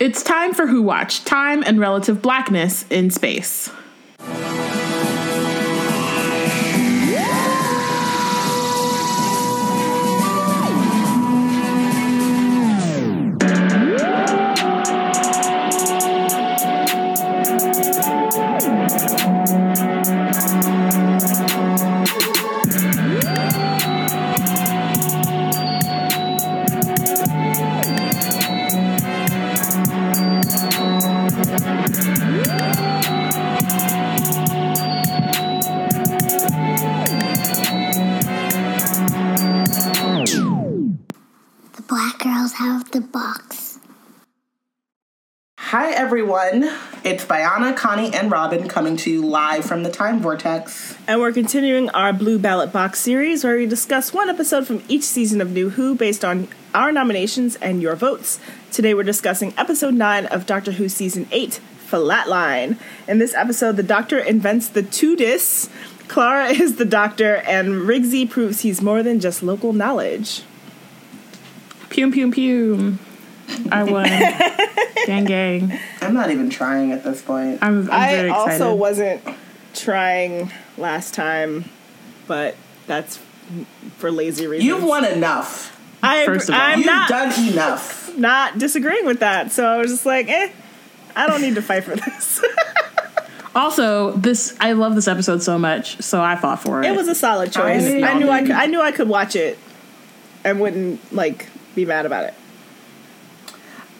It's time for Who Watch Time and Relative Blackness in Space. Connie, and Robin coming to you live from the Time Vortex. And we're continuing our Blue Ballot Box series where we discuss one episode from each season of New Who based on our nominations and your votes. Today we're discussing episode 9 of Doctor Who season 8, Flatline. In this episode, the Doctor invents the two TUDIS. Clara is the Doctor, and Rigsy proves he's more than just local knowledge. Pew pew pew. I won. gang gang. I'm not even trying at this point. I'm, I'm I excited. also wasn't trying last time, but that's for lazy reasons. You've won enough. I, First of all. I'm You've not done enough. not disagreeing with that. So I was just like, eh, I don't need to fight for this. Also, this I love this episode so much, so I fought for it. it was a solid choice. I- I, knew I could. I knew I could watch it and wouldn't like be mad about it.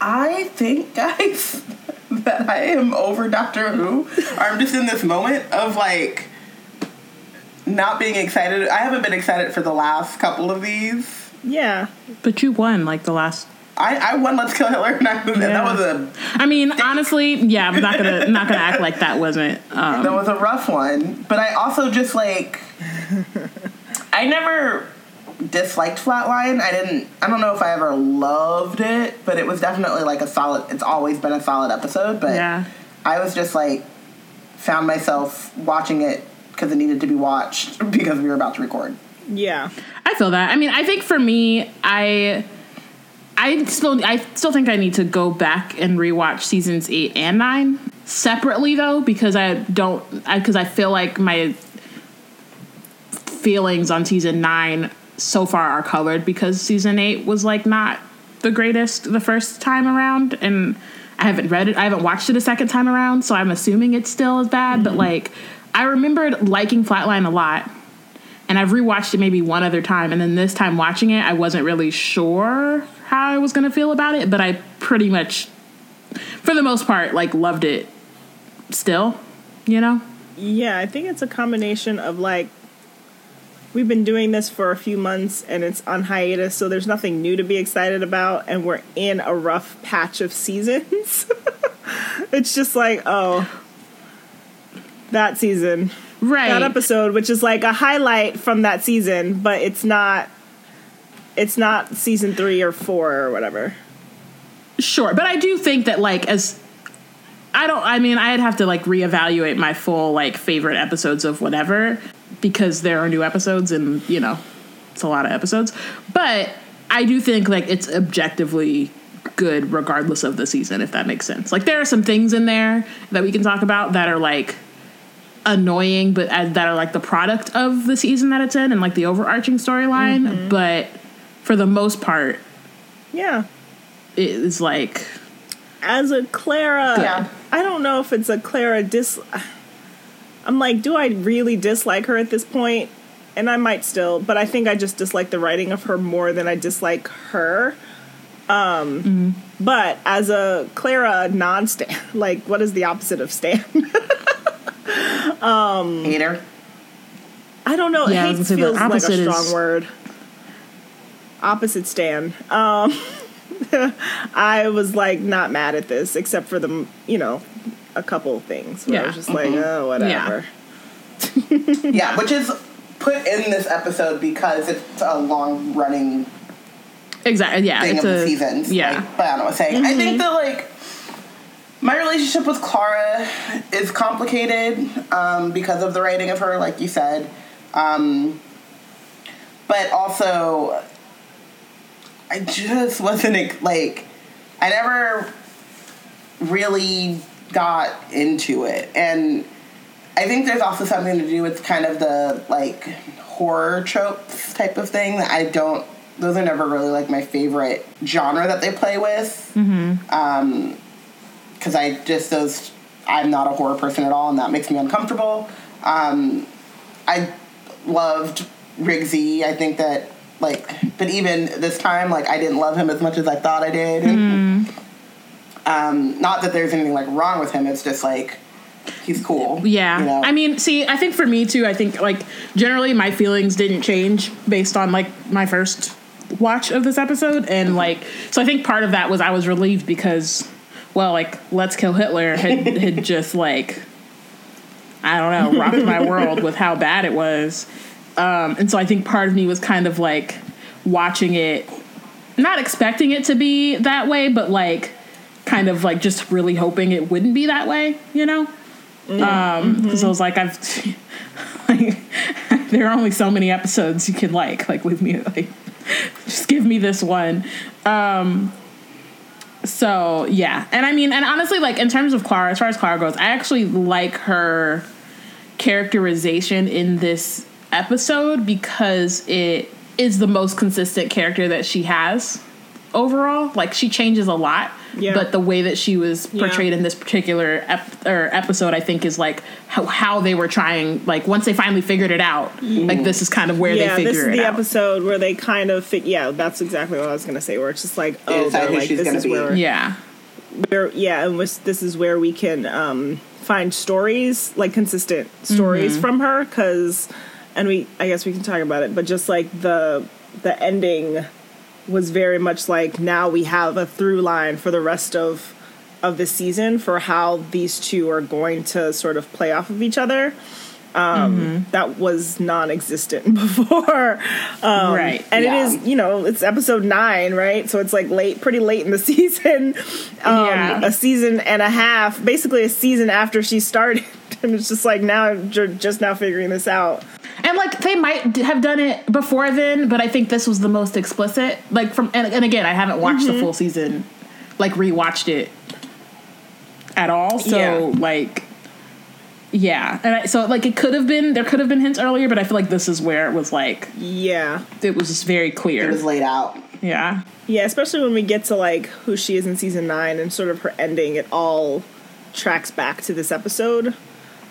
I think, guys, that I am over Doctor Who. Or I'm just in this moment of like not being excited. I haven't been excited for the last couple of these. Yeah, but you won like the last. I, I won Let's Kill Hitler, and I- Yeah. that was a I mean, honestly, yeah, I'm not gonna not gonna act like that wasn't. that Um, was a rough one. But I also just like I never disliked Flatline. I didn't. I don't know if I ever loved it, but it was definitely like a solid. It's always been a solid episode. But Yeah. I was just like found myself watching it because it needed to be watched because we were about to record. yeah. I feel that. I mean, I think for me, I. I still, I still think I need to go back and rewatch seasons eight and nine separately, though, because I don't, because I, feel like my feelings on season nine so far are colored because season eight was like not the greatest the first time around, and I haven't read it, I haven't watched it a second time around, so I'm assuming it's still as bad. But mm-hmm. like, I remembered liking Flatline a lot and I've rewatched it maybe one other time, and then this time watching it, I wasn't really sure how I was gonna feel about it, but I pretty much, for the most part, like loved it. Still, you know. Yeah, I think it's a combination of like we've been doing this for a few months and it's on hiatus, so there's nothing new to be excited about, and we're in a rough patch of seasons. it's just like, oh, that season, Right. that episode, which is like a highlight from that season, but it's not. It's not season three or four or whatever. Sure, but I do think that like as I don't I mean I'd have to like reevaluate my full like favorite episodes of whatever because there are new episodes and you know it's a lot of episodes. But I do think like it's objectively good regardless of the season if that makes sense. Like there are some things in there that we can talk about that are like annoying but as, that are like the product of the season that it's in and like the overarching storyline, mm-hmm. but for the most part Yeah. it is like as a Clara, Yeah. I don't know if it's a Clara dis. I'm like, do I really dislike her at this point? And I might still, but I think I just dislike the writing of her more than I dislike her. Um, but as a Clara non-stan, like, what is the opposite of stan? um, Hater. I don't know. Yeah, I was Hate gonna say the feels like a opposite is- strong word. Opposite stan. Um, I was like not mad at this, except for the you know a couple of things. Where I was just like, oh, whatever. Yeah, which is put in this episode because it's a long running exactly yeah thing it's of a the seasons. yeah like Bayana was saying. I think that like my relationship with Clara is complicated um, because of the writing of her, like you said, um, but also I just wasn't like I never really got into it. And I think there's also something to do with kind of the like horror tropes type of thing that I don't those are never really like my favorite genre that they play with. Mm-hmm. Um, because I just those I'm not a horror person at all, and that makes me uncomfortable. Um, I loved Rigsy. I think that like, but even this time, like I didn't love him as much as I thought I did. Mm. Um, not that there's anything like wrong with him. It's just like he's cool. Yeah. you know? I mean, see, I think for me too, I think like generally my feelings didn't change based on like my first watch of this episode. And like, so I think part of that was I was relieved because, well, like, Let's Kill Hitler had, had just like, I don't know, rocked my world with how bad it was. Um, and so I think part of me was kind of like watching it, not expecting it to be that way, but like, kind of like just really hoping it wouldn't be that way, you know? Um, because I was like, I've like, there are only so many episodes you can like, like with me, like just give me this one. Um, so yeah, and I mean, and honestly, like in terms of Clara, as far as Clara goes, I actually like her characterization in this episode because it is the most consistent character that she has overall. Like she changes a lot, Yeah. but the way that she was Yeah. portrayed in this particular ep- or episode, I think, is like how, how they were trying. Like once they finally figured it out, like this is kind of where yeah, they this figure is the out. episode where they kind of fit. Yeah, that's exactly what I was gonna say. Where it's just like, oh, decide they're like she's this gonna is be. where, Yeah, where, yeah, and this, this is where we can um, find stories, like consistent stories Mm-hmm. from her, because, and we, I guess we can talk about it, but just like the the ending was very much like now we have a through line for the rest of of the season for how these two are going to sort of play off of each other. Um, Mm-hmm. That was non-existent before, um, right. and Yeah. it is you know it's episode nine, right? So it's like late, pretty late in the season, um, Yeah. a season and a half, basically a season after she started, and it's just like now you're just now figuring this out. And like they might have done it before then, but I think this was the most explicit. Like from and, and again, I haven't watched Mm-hmm. the full season, like rewatched it at all. So Yeah. like, yeah, and I, so like it could have been there could have been hints earlier, but I feel like this is where it was like Yeah, it was just very clear. it was laid out. yeah, yeah, especially when we get to like who she is in season nine and sort of her ending, it all tracks back to this episode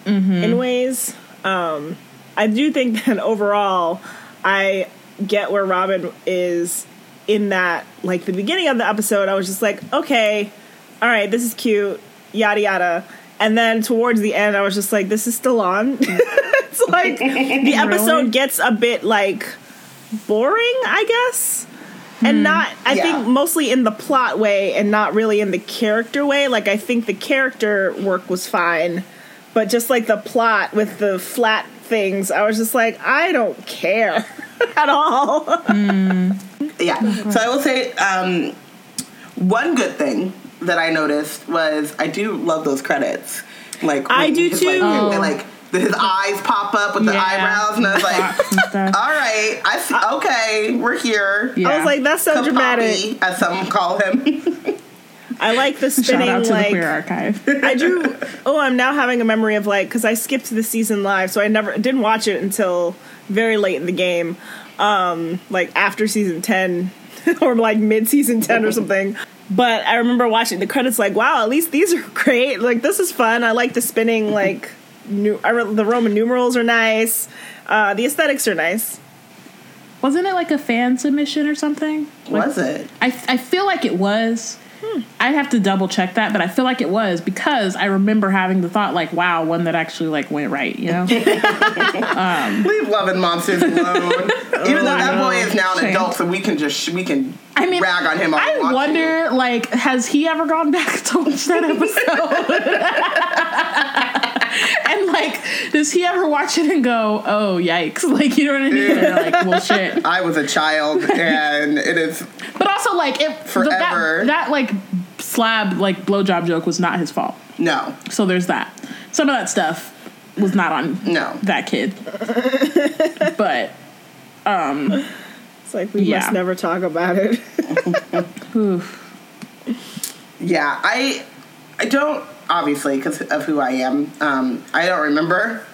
in ways. Um, I do think that overall, I get where Robin is in that. Like the beginning of the episode, I was just like, okay, all right, this is cute, yada yada. And then towards the end, I was just like, this is still on. it's like the episode Really? gets a bit like boring, I guess. And hmm. not, I Yeah. think mostly in the plot way and not really in the character way. Like, I think the character work was fine, but just like the plot with the flat things, I was just like, I don't care at all. Yeah. So I will say um, one good thing that I noticed was I do love those credits. Like I do his, like, too. they, like his eyes pop up with the Yeah. eyebrows, and I was like, Props and stuff. "All right, I see. Okay, we're here." Yeah. I was like, that's so Come dramatic. Poppy, as some call him. I like the Shout spinning, out to the like, Queer Archive. I drew. Oh, I'm now having a memory of like because I skipped the season live, so I never didn't watch it until very late in the game, um, like after season ten or like mid season ten or something. But I remember watching the credits, like, wow, at least these are great. Like this is fun. I like the spinning, like, new. I re- the Roman numerals are nice. Uh, the aesthetics are nice. Wasn't it like a fan submission or something? Like, was it? I, I feel like it was. Hmm. I'd have to double check that, but I feel like it was because I remember having the thought like, wow, one that actually like went right, you know? Um, Leave loving monsters alone. Even though oh, that boy is now an Shame. adult, so we can just we can I mean, rag on him. I wonder, like, has he ever gone back to watch that episode? and like, does he ever watch it and go, "Oh, yikes!" Like, you know what I mean? Or like, well, shit. I was a child, and it is But also, like, it Forever. That, that like slab like blowjob joke was not his fault. no, So there's that. Some of that stuff was not on no. that kid. but um It's like we Yeah. must never talk about it. oof, Yeah, I I don't obviously because of who I am. Um, I don't remember,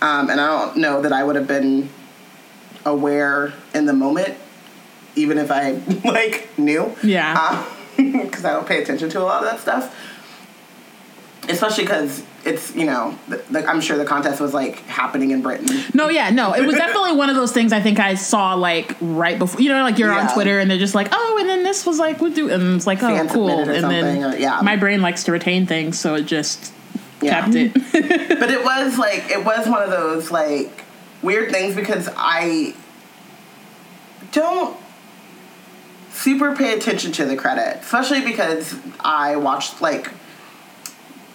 um, and I don't know that I would have been aware in the moment, even if I like knew. Yeah. because I don't pay attention to a lot of that stuff. Especially because it's you know the, the, I'm sure the contest was like happening in Britain. No, yeah, no. It was definitely one of those things I think I saw like right before. You know, like you're on Twitter and they're just like, oh, and then this was like, we do, and it's like, oh, Fan cool. And then or- yeah. my brain likes to retain things, so it just Yeah. kept it. but it was like it was one of those like weird things because I don't super pay attention to the credit, especially because I watched like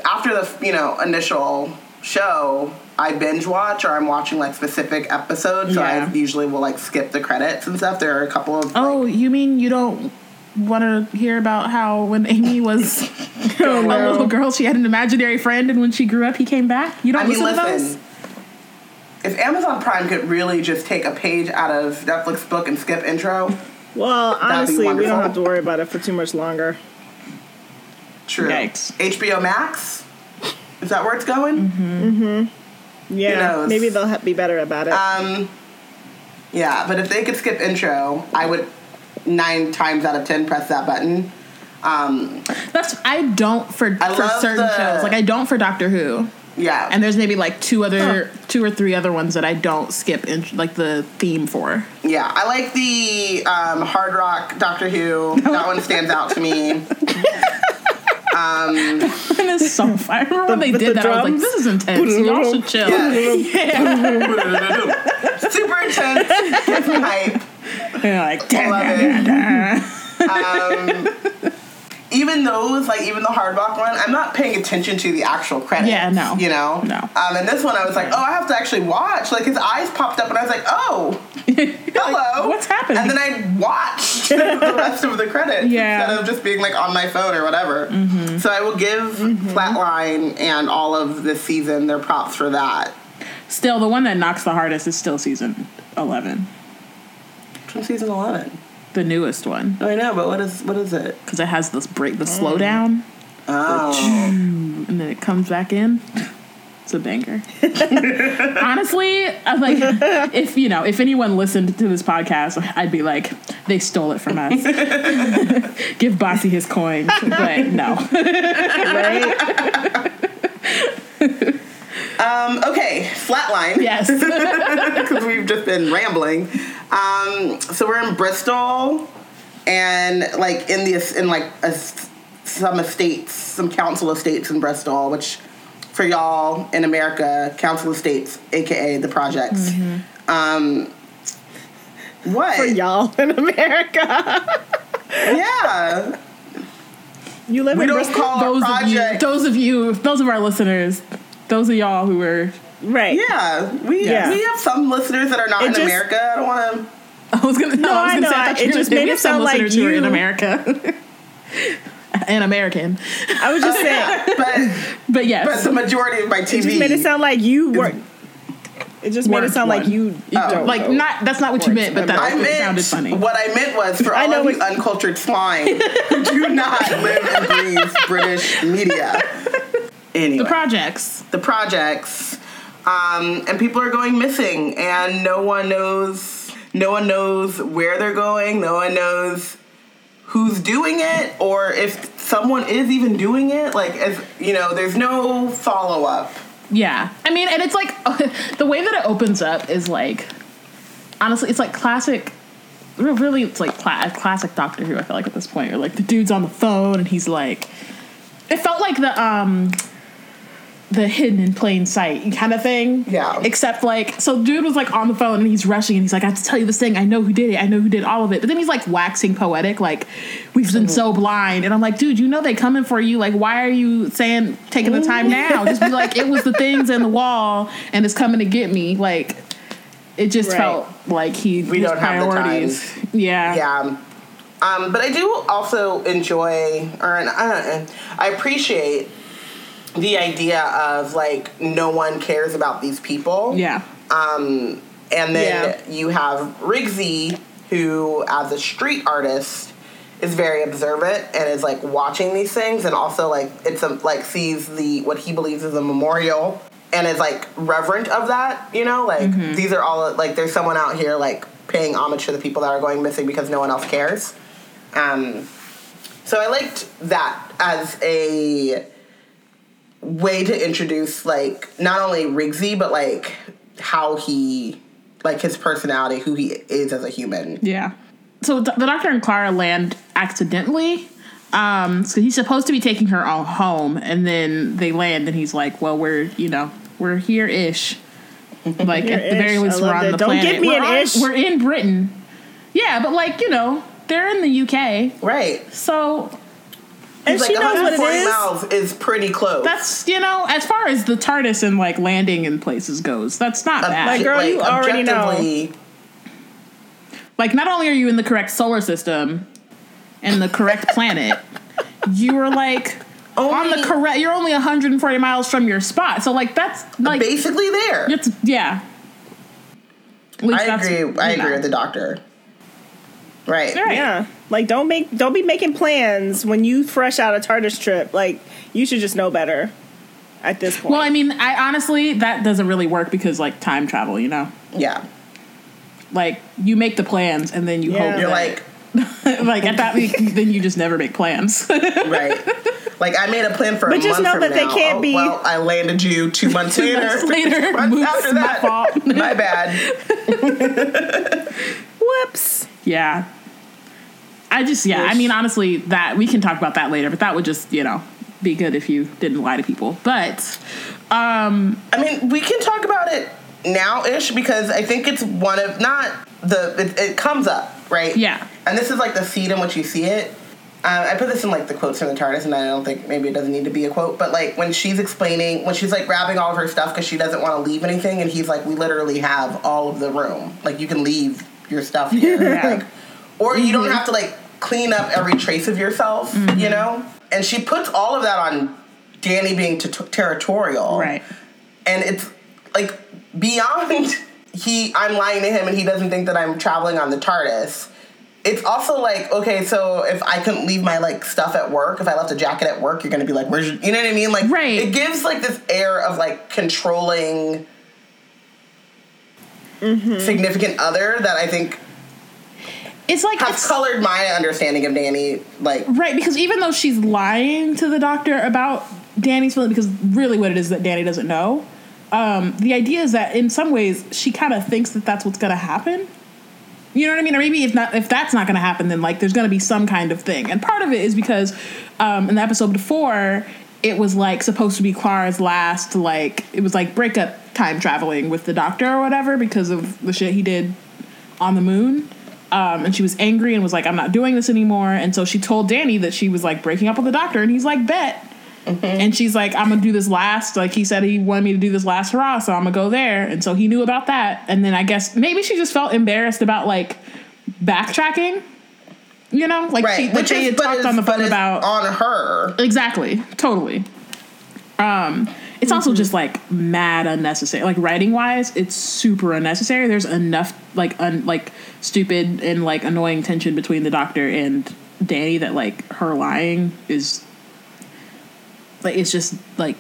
after the you know initial show. I binge watch or I'm watching like specific episodes, so Yeah. I usually will like skip the credits and stuff. There are a couple of oh, you mean you don't want to hear about how when Amy was a little girl, she had an imaginary friend, and when she grew up, he came back? You don't I mean, listen to listen. those? If Amazon Prime could really just take a page out of Netflix book and skip intro, Well, be honestly, we don't have to worry about it for too much longer. True. Yikes. HBO Max? Is that where it's going? Yeah, knows? maybe they'll be better about it. Um, yeah, but if they could skip intro, I would nine times out of ten press that button. Um, That's I don't for I for certain the- shows. Like I don't for Doctor Who. yeah, And there's maybe like two other, two or three other ones that I don't skip in like the theme for. yeah, I like the um, Hard Rock Doctor Who. that one stands out to me. And it's so fun. I remember when they did the that. I was like, this is intense. Y'all should chill. Yeah. Super intense, gets me hype. They're like, "Dun, Love it. dun, dun." Um, even those, like even the hard rock one, I'm not paying attention to the actual credits. Yeah, no. You know? No. Um, and this one I was like, oh, I have to actually watch. Like his eyes popped up and I was like, oh, hello. what's happening? And then I watched the rest of the credits Yeah. instead of just being like on my phone or whatever. So I will give Flatline and all of this season their props for that. Still, the one that knocks the hardest is still season eleven, From season 11. The newest one, I know, but what is what is it? because it has this break, the slowdown, Oh. and then it comes back in. It's a banger. Honestly, I'm like, if you know, if anyone listened to this podcast, I'd be like, they stole it from us. Give Bossy his coin, but no. right? Um, okay, Flatline. yes. because we've just been rambling. Um, so we're in Bristol, and like in the in like a, some estates, some council estates in Bristol, which for y'all in America, council estates, aka the projects. Um, what? For y'all in America. Yeah, You live we in Bristol? those our of you, project. those of you, those of our listeners, those of y'all who were, right. yeah, we Yeah. we have some listeners that are not It in just- America. I don't want to. I was gonna, no, I was I know, say, I thought it were just made it sound like listeners who are in you- America. and American, I was just saying, But but yes, but the majority of my TV it just made it sound like you were. It just made it Weren't sound like you, you Oh. don't like know. not that's not what you meant, but that I meant sounded funny. what I meant was for I all know of you uncultured swine who do not live and breathe British media. Anyway, the projects. the projects, um, and people are going missing, and no one knows. No one knows where they're going. No one knows who's doing it, or if someone is even doing it. Like, as you know, there's no follow up. Yeah, I mean, and it's like the way that it opens up is like honestly, it's like classic. Really, it's like cla- classic Doctor Who. I feel like at this point, or like the dude's on the phone and he's like, it felt like the um the hidden in plain sight kind of thing. Yeah. Except like, so dude was like on the phone and he's rushing and he's like, I have to tell you this thing. I know who did it. I know who did all of it. But then he's like waxing poetic, like we've been so blind. And I'm like, dude, you know they coming for you. Like, why are you saying taking the time now? Just be like, it was the things in the wall and it's coming to get me. Like, it just Right. felt like he We don't have the priorities. Yeah. Yeah. Um, but I do also enjoy, or I, don't, I appreciate the idea of like no one cares about these people. Yeah. Um, and then Yeah. you have Rigsy, who, as a street artist, is very observant and is like watching these things and also like it's a like sees the what he believes is a memorial and is like reverent of that you know like these are all like there's someone out here like paying homage to the people that are going missing because no one else cares um so i liked that as a way to introduce like not only Rigsy but like how he like his personality, who he is as a human. Yeah. So the doctor and Clara land accidentally. Um, so he's supposed to be taking her all home, and then they land, and he's like, "Well, we're you know we're here ish. Like at the very Here-ish. least, we're on that. the Don't planet. give me we're an on- ish. We're in Britain. Yeah, but like you know they're in the UK, Right. so and He's she like, knows what it 140 miles is pretty close. that's you know as far as the TARDIS and like landing in places goes, that's not bad. Like, girl, you already know. like not only are you in the correct solar system and the correct planet, you are like on the correct. You're only 140 miles from your spot, so like that's like basically there. it's yeah. At least I agree. I you agree know. with the doctor. Right. Right. Yeah. Like don't make don't be making plans when you fresh out a TARDIS trip. Like you should just know better at this point. Well, I mean, I honestly that doesn't really work because like time travel, you know, Yeah. like you make the plans and then you Yeah. hope You're that- like, like at that week, then you just never make plans. right. Like I made a plan for a But just month know from that they now. can't Oh, be- Well, I landed you two months Two later. months later, Months oops, after my that. fault. My bad. Whoops. Yeah. I just yeah, I mean honestly that we can talk about that later, but that would just, you know, be good if you didn't lie to people. But um I mean, we can talk about it now ish because I think it's one of not the it, it comes up right. Yeah. And this is like the seed in which you see it. Uh, I put this in like the quotes from the TARDIS, and I don't think maybe it doesn't need to be a quote, but like when she's explaining, when she's like grabbing all of her stuff because she doesn't want to leave anything, and he's like, "We literally have all of the room. Like you can leave your stuff here, Yeah. like, or you don't mm-hmm. have to like clean up every trace of yourself, you mm-hmm. know." And she puts all of that on Danny being t- territorial, right. and it's like beyond he I'm lying to him and he doesn't think that I'm traveling on the TARDIS. It's also like, okay, so if I couldn't leave my like stuff at work, if I left a jacket at work, you're gonna be like, where's your, you know what I mean? Like, Right. it gives like this air of like controlling mm-hmm. significant other that I think It's like has it's colored my understanding of Danny. Like, right because even though she's lying to the doctor about Danny's feeling because really what it is that Danny doesn't know. Um, the idea is that in some ways she kind of thinks that that's what's going to happen. You know what I mean? Or maybe if not, if that's not going to happen, then like there's going to be some kind of thing. And part of it is because um, in the episode before, it was like supposed to be Clara's last like it was like breakup time traveling with the doctor or whatever because of the shit he did on the moon. Um, and she was angry and was like, "I'm not doing this anymore." And so she told Danny that she was like breaking up with the doctor, and he's like, "Bet." And she's like, "I'm gonna do this last." Like he said, he wanted me to do this last hurrah, so I'm gonna go there. And so he knew about that. And then I guess maybe she just felt embarrassed about like backtracking. You know, like right, she, like which they is had talked on the but phone about on her. Exactly. Totally. Um, it's also just like mad unnecessary. Like writing wise, it's super unnecessary. There's enough like un, like stupid and like annoying tension between the doctor and Danny that like her lying is like it's just like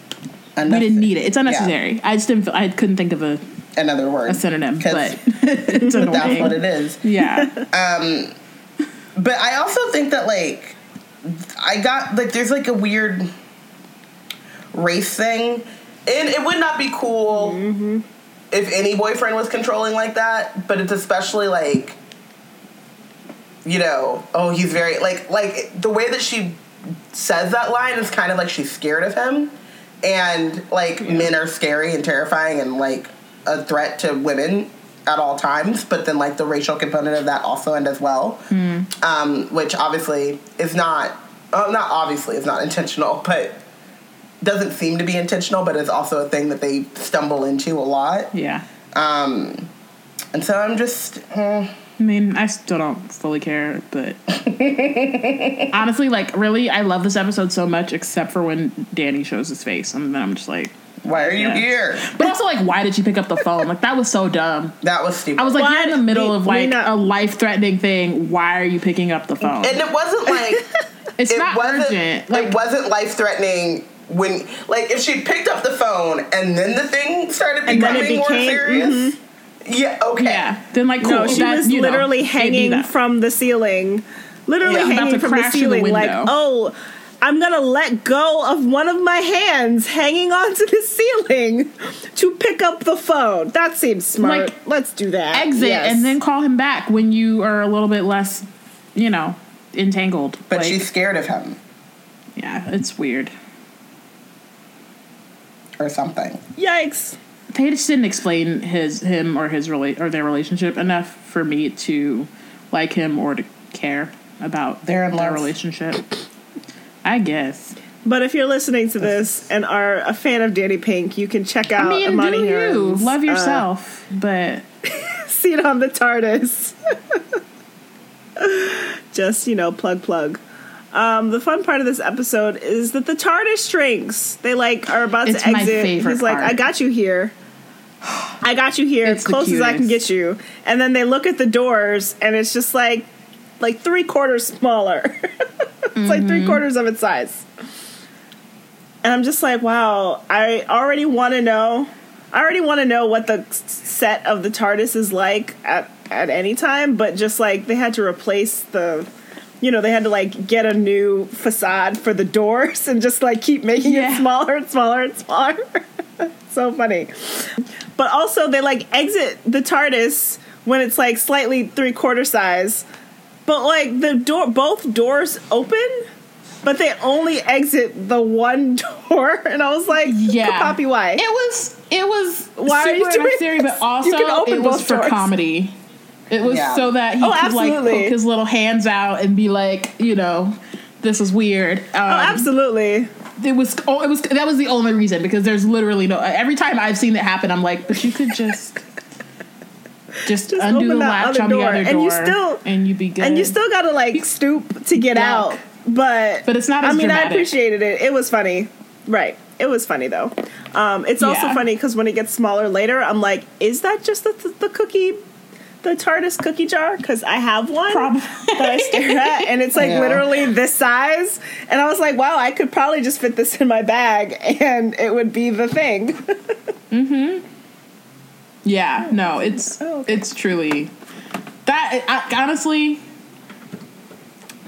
we didn't need it. It's unnecessary. I just didn't. Feel, I couldn't think of a, Another word. a synonym, but it's annoying. that's what it is. Yeah. um, But I also think that like I got like there's like a weird race thing, and it would not be cool if any boyfriend was controlling like that. But it's especially like you know, oh, he's very like like the way that she says that line is kind of like she's scared of him, and like men are scary and terrifying and like a threat to women at all times. But then like the racial component of that also and as well, um, which obviously is not uh, not obviously is not intentional, but doesn't seem to be intentional, but it's also a thing that they stumble into a lot. yeah. Um, and so I'm just. eh. I mean, I still don't fully care, but honestly, like, really, I love this episode so much, except for when Danny shows his face, and then I'm just like, Why are you Yeah. here? But also, like, why did you pick up the phone? Like, that was so dumb. That was stupid. I was like, Why you're in the middle we- of like not- a life threatening thing. Why are you picking up the phone? and it wasn't like it's it not wasn't urgent. Like, it wasn't life threatening when like if she picked up the phone and then the thing started And then becoming it more became- serious. Mm-hmm. Yeah, okay. yeah. Then like, cool. No, she that, was you know, literally hanging from the ceiling. Literally Yeah, hanging from the crash through the ceiling, like, oh, I'm gonna let go of one of my hands hanging onto the ceiling to pick up the phone. That seems smart. Like, Let's do that. exit Yes. and then call him back when you are a little bit less, you know, entangled. But Like, she's scared of him yeah, it's weird. Or something. Yikes. They just didn't explain his him or his rela- or their relationship enough for me to like him or to care about They're their love. relationship. I guess. But if you're listening to this and are a fan of Danny Pink, you can check out I mean, Imani do you Heron's, love uh, yourself? but it on the TARDIS. Just, you know, plug plug. Um, the fun part of this episode is that the TARDIS shrinks. They like are about It's to exit. He's like, part. I got you here. I got you here It's as close as I can get you. And then they look at the doors and it's just like like three quarters smaller. it's like Mm-hmm. three quarters of its size. And I'm just like, wow, I already want to know. I already want to know what the set of the TARDIS is like at at any time, but just like they had to replace the you know, they had to like get a new facade for the doors and just like keep making Yeah. it smaller and smaller and smaller. so funny. But also they like exit the TARDIS when it's like slightly three quarter size. But like the door both doors open, but they only exit the one door. And I was like, yeah, Poppy, why? It was it was Why are you super doing necessary, this? but also You can open it was for doors. comedy. It was Yeah. so that he Oh, could like poke his little hands out and be like, you know, this is weird. Um, oh, absolutely. It was. Oh, it was. That was the only reason because there's literally no. Every time I've seen it happen, I'm like, but you could just. Just, Just undo the latch other on the door, other door, and you still- and you be good. And you still gotta like stoop to get Yeah. out. But But it's not I as mean, I appreciated it. It was funny. Right. It was funny though. Um, it's also Yeah. funny because when it gets smaller later, I'm like, is that just the, the, the cookie, the TARDIS cookie jar? Because I have one Probably. that I stare at, and it's like Yeah. literally this size. And I was like, wow, I could probably just fit this in my bag, and it would be the thing. mm-hmm. Yeah, no, it's Oh, okay. it's truly that. I, honestly,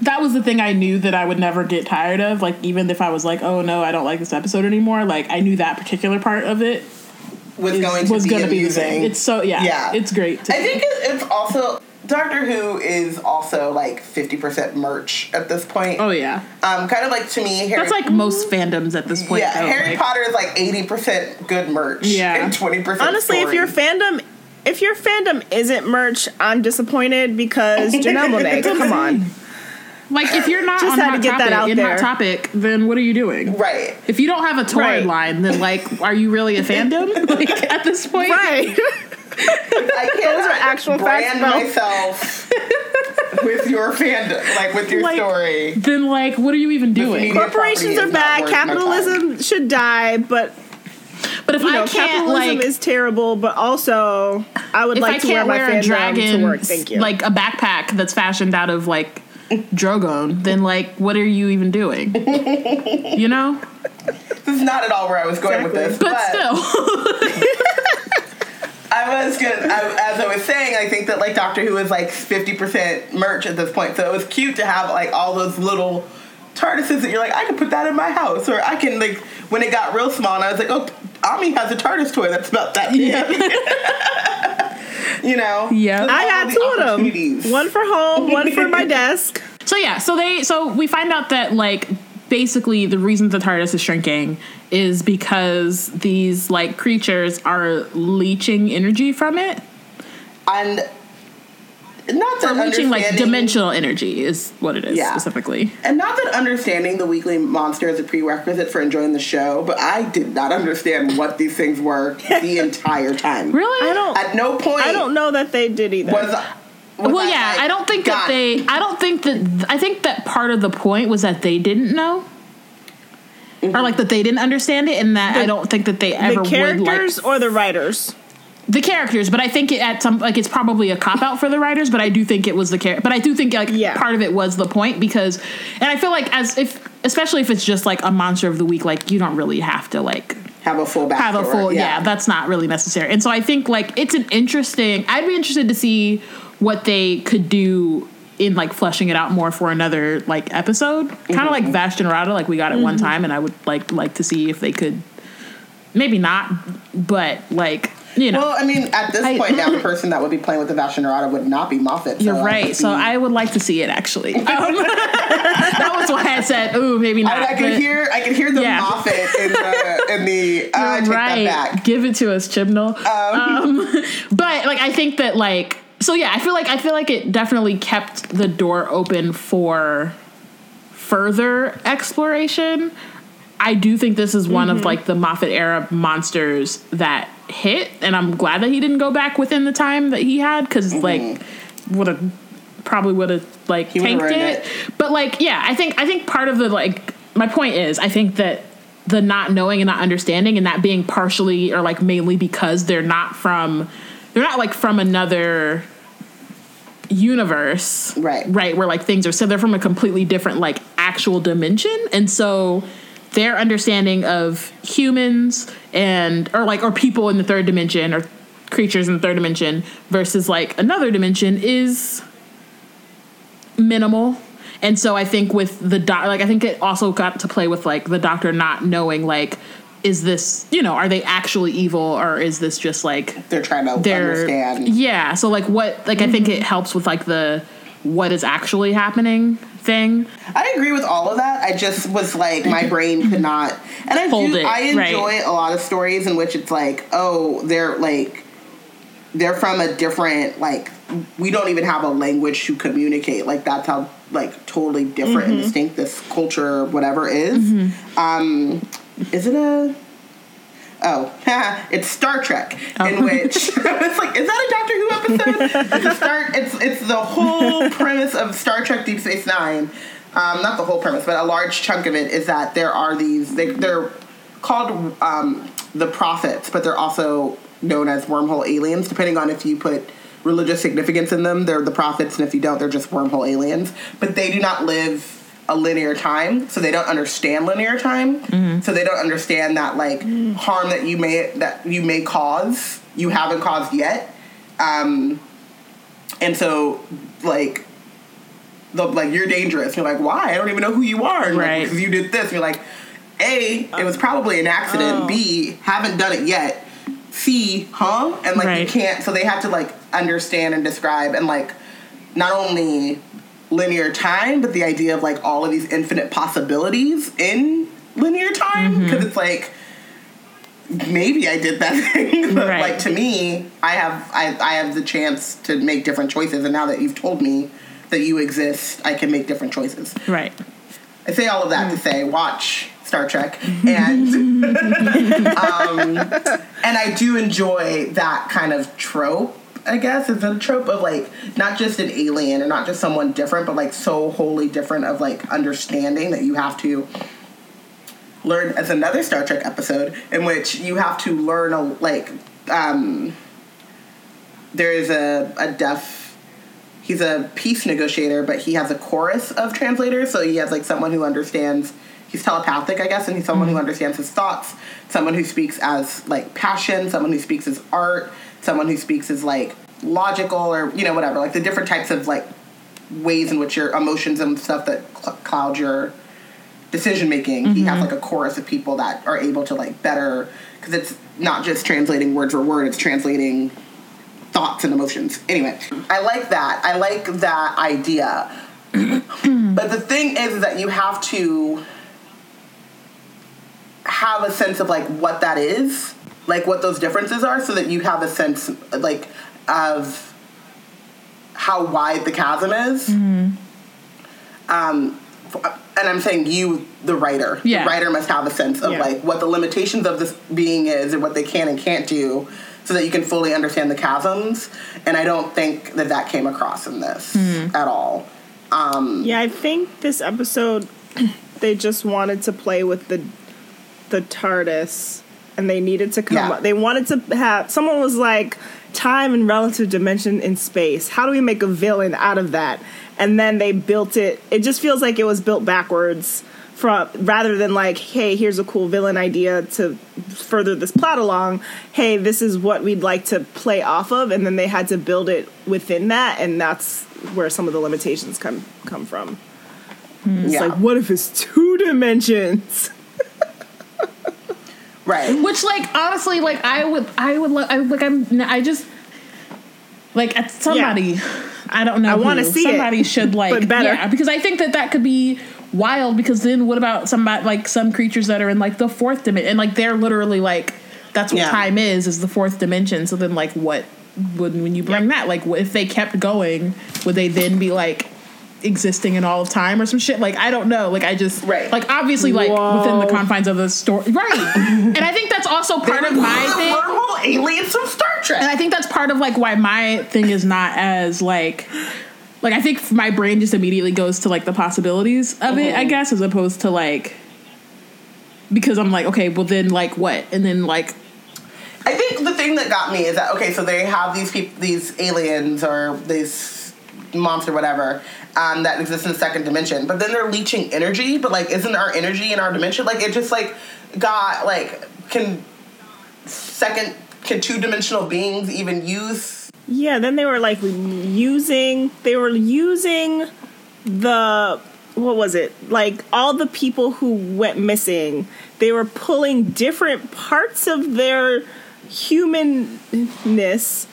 that was the thing I knew that I would never get tired of. Like even if I was like, oh no, I don't like this episode anymore. Like I knew that particular part of it Was is- going to was be gonna be the amusing. same. It's so yeah, Yeah. it's great. To I think it's also Doctor Who is also like fifty percent merch at this point. oh yeah, Um, kind of like to me, Harry. that's like most fandoms at this point. yeah, though, Harry like- Potter is like eighty percent good merch. Yeah. and twenty percent. Honestly, if your fandom, if your fandom isn't merch, I'm disappointed because Janelle Monae, come on. Like if you're not Just on had to Hot get that Topic, out in there. Hot Topic, then what are you doing? right, If you don't have a torrid Right. line, then like, are you really a fandom? like at this point, Right. I can't Those are actual facts, brand though. myself with your fandom, like with your Like, story. Then like, what are you even doing? media- Corporations property are is not bad. worth my Capitalism should die, but But if you know, I can't capitalism like, is terrible. But also, I would if like I to wear can't my wear a fandom dragon, to work. Thank you. like a backpack that's fashioned out of like Drogon, then like, what are you even doing? you know? This is not at all where I was going with this, But still, I was gonna, as I was saying, I think that like Doctor Who is like fifty percent merch at this point, so it was cute to have like all those little TARDISes that you're like, I can put that in my house, or I can like when it got real small, and I was like, oh, Ami has a TARDIS toy that's about that big. you know, Yeah. I all got two of them. One for home, one for my desk. so yeah, so they, so we find out that like basically the reason the TARDIS is shrinking is because these like creatures are leeching energy from it. and not that Or leeching like dimensional energy is what it is Yeah. specifically. And not that understanding the weekly monster is a prerequisite for enjoying the show, but I did not understand what these things were the entire time. Really? I don't. At no point I don't know that they did either. was, was well, I yeah, like, I don't think that got it. they. I don't think that. I think that part of the point was that they didn't know. or mm-hmm. like that they didn't understand it, and that I don't think that they ever the would characters like or the writers? The characters. But I think it at some like it's probably a cop out for the writers, but I do think it was the character. But I do think like Yeah. part of it was the point because, and I feel like as if especially if it's just like a monster of the week, like you don't really have to like Have a full backstory. have a full yeah. that's not really necessary and so i think like it's an interesting i'd be interested to see what they could do in like fleshing it out more for another like episode kind of like mm-hmm. Vashta Nerada like we got it one mm-hmm. time and i would like like to see if they could maybe not but like you know Well, I mean, at this I- point now, the person that would be playing with the Vashta Nerada would not be Moffat. so you're right would so i would like to see it actually um, that was why i said ooh maybe not I, I could hear, I could hear the Yeah. Moffat in the in the. Uh, take right. that back. Give it to us, Chibnall. Um, but like, I think that like, so yeah, I feel like I feel like it definitely kept the door open for further exploration. I do think this is one of like the Moffat era monsters that hit, and I'm glad that he didn't go back within the time that he had because mm-hmm. like would have probably would have like He tanked ruined it. But like, yeah, I think I think part of the like my point is I think that the not knowing and not understanding and that being partially or like mainly because they're not from they're not like from another universe Right. right where like things are so they're from a completely different like actual dimension and so their understanding of humans and or like or people in the third dimension or creatures in the third dimension versus like another dimension is minimal. And so i think with the doc like i think it also got to play with like the doctor not knowing like is this you know are they actually evil or is this just like They're trying to they're understand. yeah so like what like i think mm-hmm. it helps with like the what is actually happening thing I agree with all of that. I just was like, my brain could not. And I Hold do. it, I enjoy right. a lot of stories in which it's like, oh, they're like, they're from a different like. We don't even have a language to communicate. Like that's how like totally different and distinct this culture, whatever is. Um, is it a? Oh, it's Star Trek, in which it's like, is that a Doctor Who episode? it's, a Star, it's it's the whole premise of Star Trek Deep Space Nine. Um, not the whole premise, but a large chunk of it is that there are these. They, they're called um, the prophets, but they're also known as wormhole aliens, depending on if you put religious significance in them. They're the prophets, and if you don't, they're just wormhole aliens. But they do not live a linear time, so they don't understand linear time. So they don't understand that like harm that you may that you may cause, you haven't caused yet. Um, and so like the like you're dangerous. You're like, why? I don't even know who you are. And, like, Right. because you did this. You're like, A, it was probably an accident. Oh. B, haven't done it yet. C, huh? And like you can't so they have to like understand and describe and like not only linear time, but the idea of like all of these infinite possibilities in linear time. Mm-hmm. Because it's like maybe I did that thing. but Right. like to me, I have I, I have the chance to make different choices and now that you've told me that you exist, I can make different choices. right I say all of that to say watch Star Trek and um, and I do enjoy that kind of trope. I guess it's a trope of like not just an alien or not just someone different, but like so wholly different of like understanding that you have to learn as another Star Trek episode in which you have to learn a like um there is a a deaf he's a peace negotiator, but he has a chorus of translators. So he has like someone who understands. He's telepathic, I guess, and he's someone who understands his thoughts. Someone who speaks as like passion. Someone who speaks as art. Someone who speaks is like logical or you know whatever. Like the different types of like ways in which your emotions and stuff that cl- cloud your decision making. He has mm-hmm. like a chorus of people that are able to like better because it's not just translating word for word. It's translating thoughts and emotions. Anyway, I like that. I like that idea. but the thing is that you have to have a sense of like what that is, like what those differences are, so that you have a sense like of how wide the chasm is. Um, and I'm saying you, the writer, Yeah. the writer must have a sense of Yeah. like what the limitations of this being is and what they can and can't do, so that you can fully understand the chasms. And I don't think that that came across in this at all. Um, Yeah, I think this episode they just wanted to play with the the TARDIS, and they needed to come Yeah. up. They wanted to have someone was like time and relative dimension in space. How do we make a villain out of that? And then they built it. It just feels like it was built backwards from rather than like, hey, here's a cool villain idea to further this plot along. Hey, this is what we'd like to play off of, and then they had to build it within that, and that's where some of the limitations come come from. It's Yeah. like, what if it's two dimensions? right. Which, like, honestly, like, I would, I would, lo- I, like, I'm, I just, like, at somebody, I don't know. I wanna who, see it, somebody should like, but better. yeah, because I think that that could be wild. Because then, what about somebody like some creatures that are in like the fourth dimension, and like they're literally like, that's what Yeah. time is, is the fourth dimension. So then, like, what would when you bring that, like, what if they kept going, would they then be like? Existing in all of time or some shit like i don't know like i just Right. like obviously like within the confines of the story right and i think that's also part of my thing Wormhole aliens from Star Trek. and I think that's part of like why my thing is not as like like I think my brain just immediately goes to like the possibilities of it, I mm-hmm. guess, as opposed to like because I'm like, okay, well then like what? And then like I think the thing that got me is that okay, so they have these people, these aliens or these monster, whatever, um, that exist in the second dimension. But then they're leeching energy. But like, isn't our energy in our dimension? Like, it just like got like can second can two dimensional beings even use? Yeah, then they were like using they were using the what was it? Like all the people who went missing, they were pulling different parts of their humanness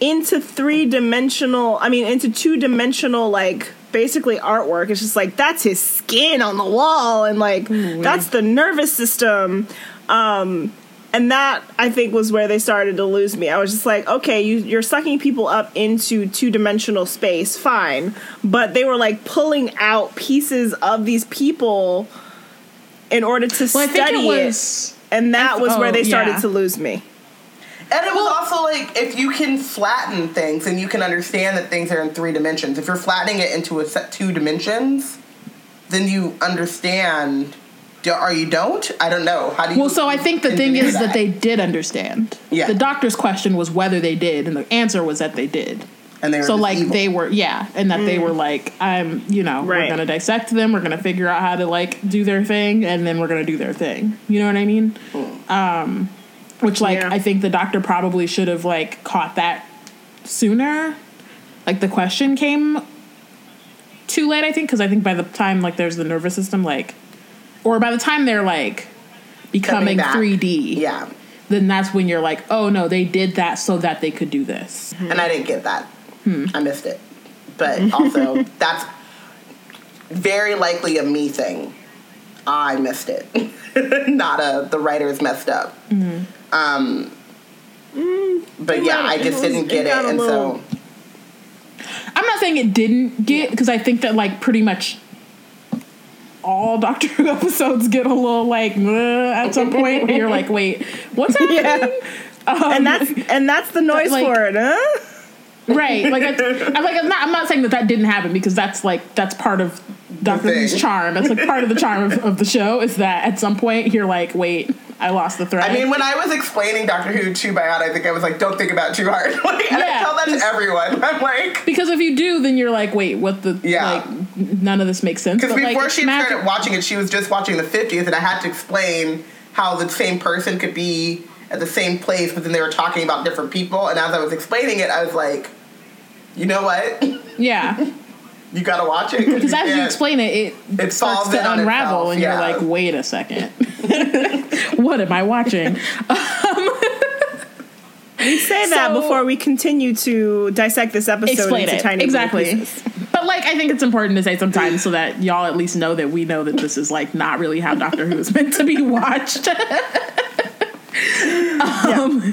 into three dimensional, I mean into two dimensional like basically artwork. It's just like that's his skin on the wall and like that's the nervous system. Um and that I think was where they started to lose me. I was just like, okay, you, you're sucking people up into two dimensional space, fine, but they were like pulling out pieces of these people in order to well study it was and that was where oh, they started yeah. to lose me. And it was also like if you can flatten things and you can understand that things are in three dimensions. If you're flattening it into a set two dimensions, then you understand. Do, or you don't? I don't know. How do you? Well, so I think the thing is that they did understand. Yeah. The doctor's question was whether they did, and the answer was that they did. and they were so like evil. they were yeah and that they were like i'm you know Right. we're gonna dissect them we're gonna figure out how to like do their thing and then we're gonna do their thing you know what i mean um which like Yeah. i think the doctor probably should have like caught that sooner like the question came too late i think because i think by the time like there's the nervous system like or by the time they're like becoming 3d Yeah, then that's when you're like oh no they did that so that they could do this and I didn't get that. Hmm. I missed it. But also, that's very likely a me thing. I missed it, not a the writers messed up. Mm-hmm. Um, but yeah, I just was- didn't it get it, a and little- so I'm not saying it didn't get because I think that like pretty much all Doctor Who episodes get a little like at some point where you're like, wait, what's happening? Um, and that's and that's the noise like- for it, huh? right. Like, I'm like, I'm not, I'm not saying that that didn't happen because that's like that's part of Doctor thing. Who's charm. That's like part of the charm of, of the show is that at some point you're like, wait, I lost the thread. I mean, when I was explaining Doctor Who to Bayard, I think I was like, "Don't think about it too hard." like, and I tell that to everyone. I'm like, because if you do, then you're like, wait, what the? Yeah. Like, none of this makes sense. because But, like, before she magic- started watching it, she was just watching the 50th, and I had to explain how the same person could be at the same place, but then they were talking about different people. And as I was explaining it, I was like, "You know what? yeah. You gotta watch it Because as you explain it, it, It starts to unravel, itself, and you're like, "Wait a second, what am I watching?" We say that So- before we continue to dissect this episode Explain into it tiny exactly. But like, I think it's important to say sometimes so that y'all at least know that we know that this is like not really how Doctor Who is meant to be watched. um,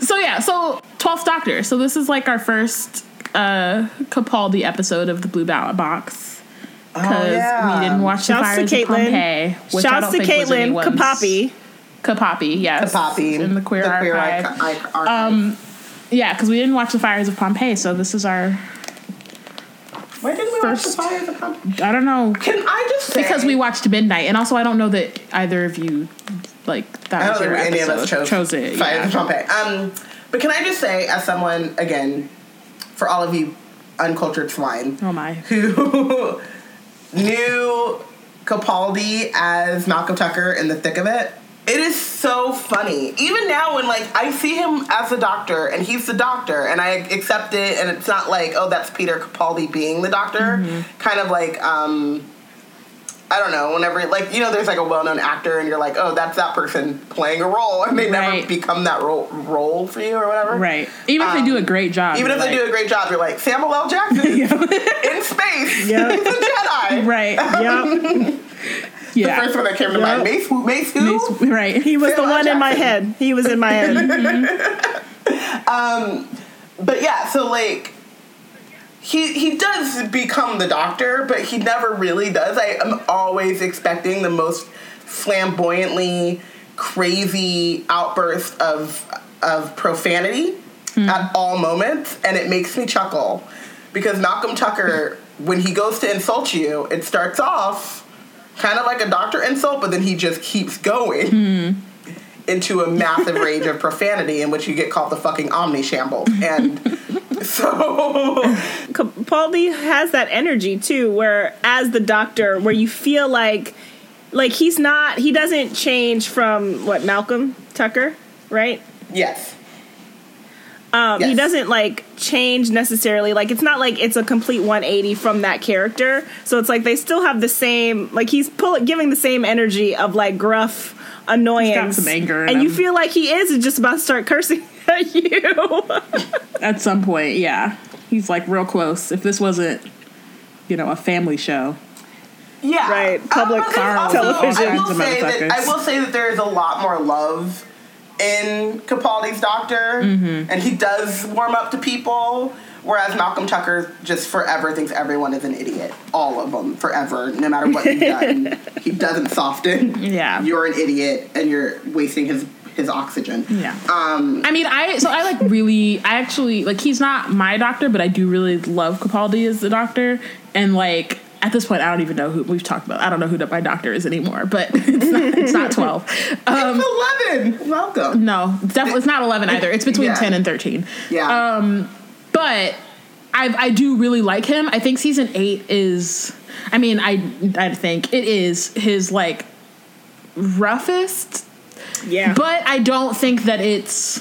So yeah, so Twelfth Doctor. So this is like our first uh Capaldi episode of the Blue Ballot Box. Because Oh, yeah. we didn't watch Shouts the to Fires of Caitlin. Pompeii. Which I Shouts don't to think Caitlin anyone's- Kapapi. Kapapi, yes. Poppy In the queer archive. archi- archive. um, yeah, because we didn't watch the Fires of Pompeii, so this is our Why didn't we watch watch first. The Fires of Pompeii? I don't know Can I just say because we watched Midnight, and also I don't know that either of you like that I was don't your think any of episode. us chose, it. Fires yeah. of Pompeii. Um, but can I just say, as someone again, for all of you uncultured swine Oh my. who knew Capaldi as Malcolm Tucker in the thick of it. It is so funny. Even now, when like I see him as the doctor, and he's the doctor, and I accept it, and it's not like oh that's Peter Capaldi being the doctor. Kind of like um, I don't know. Whenever like you know, there's like a well-known actor, and you're like oh that's that person playing a role, and they never become that role role for you or whatever. Right. Even if they do a great job. Um, Even if you're they do a great job, you're like Samuel L. Jackson in space. Yeah. He's a Jedi. Right. Yep. Yeah. First one that came to mind, Mace, Mace who? Mace- right. He was the Samuel L. one in my head. He was in my head. But yeah, so like he he does become the doctor, but he never really does. I am always expecting the most flamboyantly crazy outburst of of profanity hmm. at all moments, and it makes me chuckle because Malcolm Tucker, when he goes to insult you, it starts off kind of like a doctor insult, but then he just keeps going. Hmm. Into a massive rage of profanity in which you get called the fucking omnishambles. And so Capaldi has that energy too, where as the doctor, where you feel like, like he's not, he doesn't change from what Malcolm Tucker, right? yes. Um, He doesn't like change necessarily. Like it's not like it's a complete 180 from that character. So it's like they still have the same. Like he's pull, giving the same energy of like gruff annoyance, some anger in and you feel like he is just about to start cursing at you. At some point, yeah. He's like real close. If this wasn't, you know, a family show. Yeah. Right, public but there's also- television. I will, say that, I will say that there is a lot more love in Capaldi's Doctor, Mm-hmm. and he does warm up to people. Whereas Malcolm Tucker just forever thinks everyone is an idiot. All of them, forever, no matter what you've done. he doesn't soften. Yeah. You're an idiot, and you're wasting his his oxygen. Yeah. Um, I mean, I so I like really, I actually like he's not my doctor, but I do really love Capaldi as the doctor, and like at this point, I don't even know who we've talked about. I don't know who my doctor is anymore, but it's not, it's not twelve. Um, it's eleven. Welcome. no, definitely it's not eleven either. It's between Yeah. ten and thirteen. Yeah. Um, but I I do really like him. I think season eight is. I mean, I I think it is his like roughest yeah, but I don't think that it's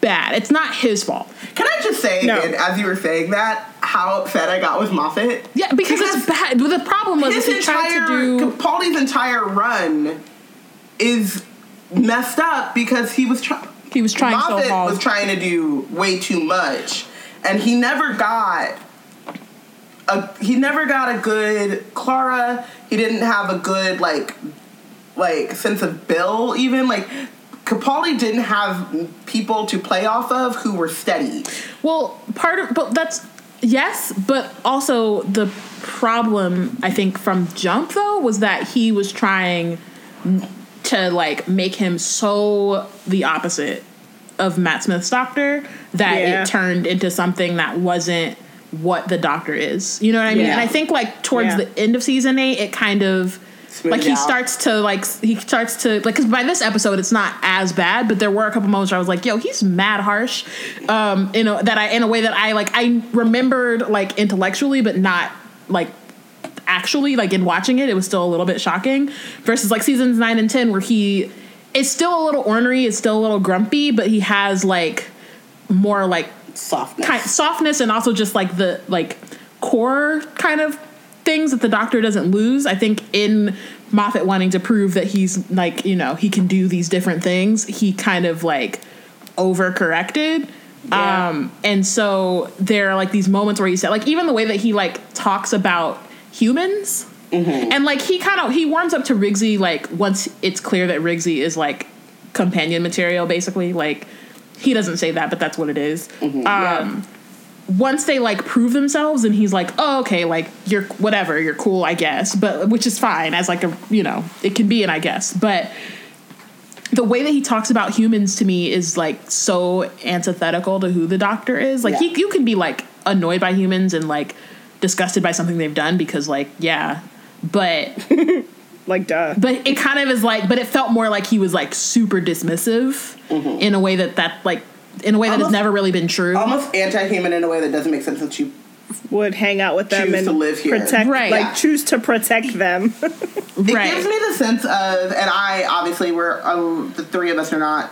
bad. It's not his fault. Can I just say, No. again, as you were saying that, how upset I got with Moffat? Yeah, because it's bad. The problem was his is he tried entire to do. Capaldi's entire run is messed up because he was trying. He was trying so Moffat hard. was trying to do way too much, and he never got. A, he never got a good Clara. He didn't have a good like, like sense of Bill. Even like, Capaldi didn't have people to play off of who were steady. Well, part of but that's yes, but also the problem I think from Jump though was that he was trying to like make him so the opposite of Matt Smith's doctor that Yeah. it turned into something that wasn't what the doctor is. You know what I mean? Yeah. And I think like towards Yeah. the end of season 8 it kind of Like he out. starts to like he starts to like because by this episode it's not as bad but there were a couple moments where i was like yo he's mad harsh um you know that i in a way that i like i remembered like intellectually but not like actually like in watching it it was still a little bit shocking versus like seasons 9 and 10 where he is still a little ornery it's still a little grumpy but he has like more like Softness. kind softness and also just like the like core kind of things that the doctor doesn't lose. I think in Moffat wanting to prove that he's like you know he can do these different things, he kind of like overcorrected. Yeah. Um, and so there are like these moments where he said like even the way that he like talks about humans. And like he kind of he warms up to Rigsy like once it's clear that Rigsy is like companion material basically like he doesn't say that but that's what it is. Um once they like prove themselves and he's like oh okay like you're whatever you're cool i guess. But which is fine as like a you know it can be an i guess. But the way that he talks about humans to me is like so antithetical to who the doctor is. Like Yeah. he, you can be like annoyed by humans and like disgusted by something they've done because like yeah, but Like, duh. but it kind of is like but it felt more like he was like super dismissive mm-hmm. in a way that that like in a way that has never really been true. Almost anti-human in a way that doesn't make sense that you Would hang out with them Choose and to live here. protect, Right. like, Yeah. choose to protect them. It right. gives me the sense of, and I obviously we're um, the three of us are not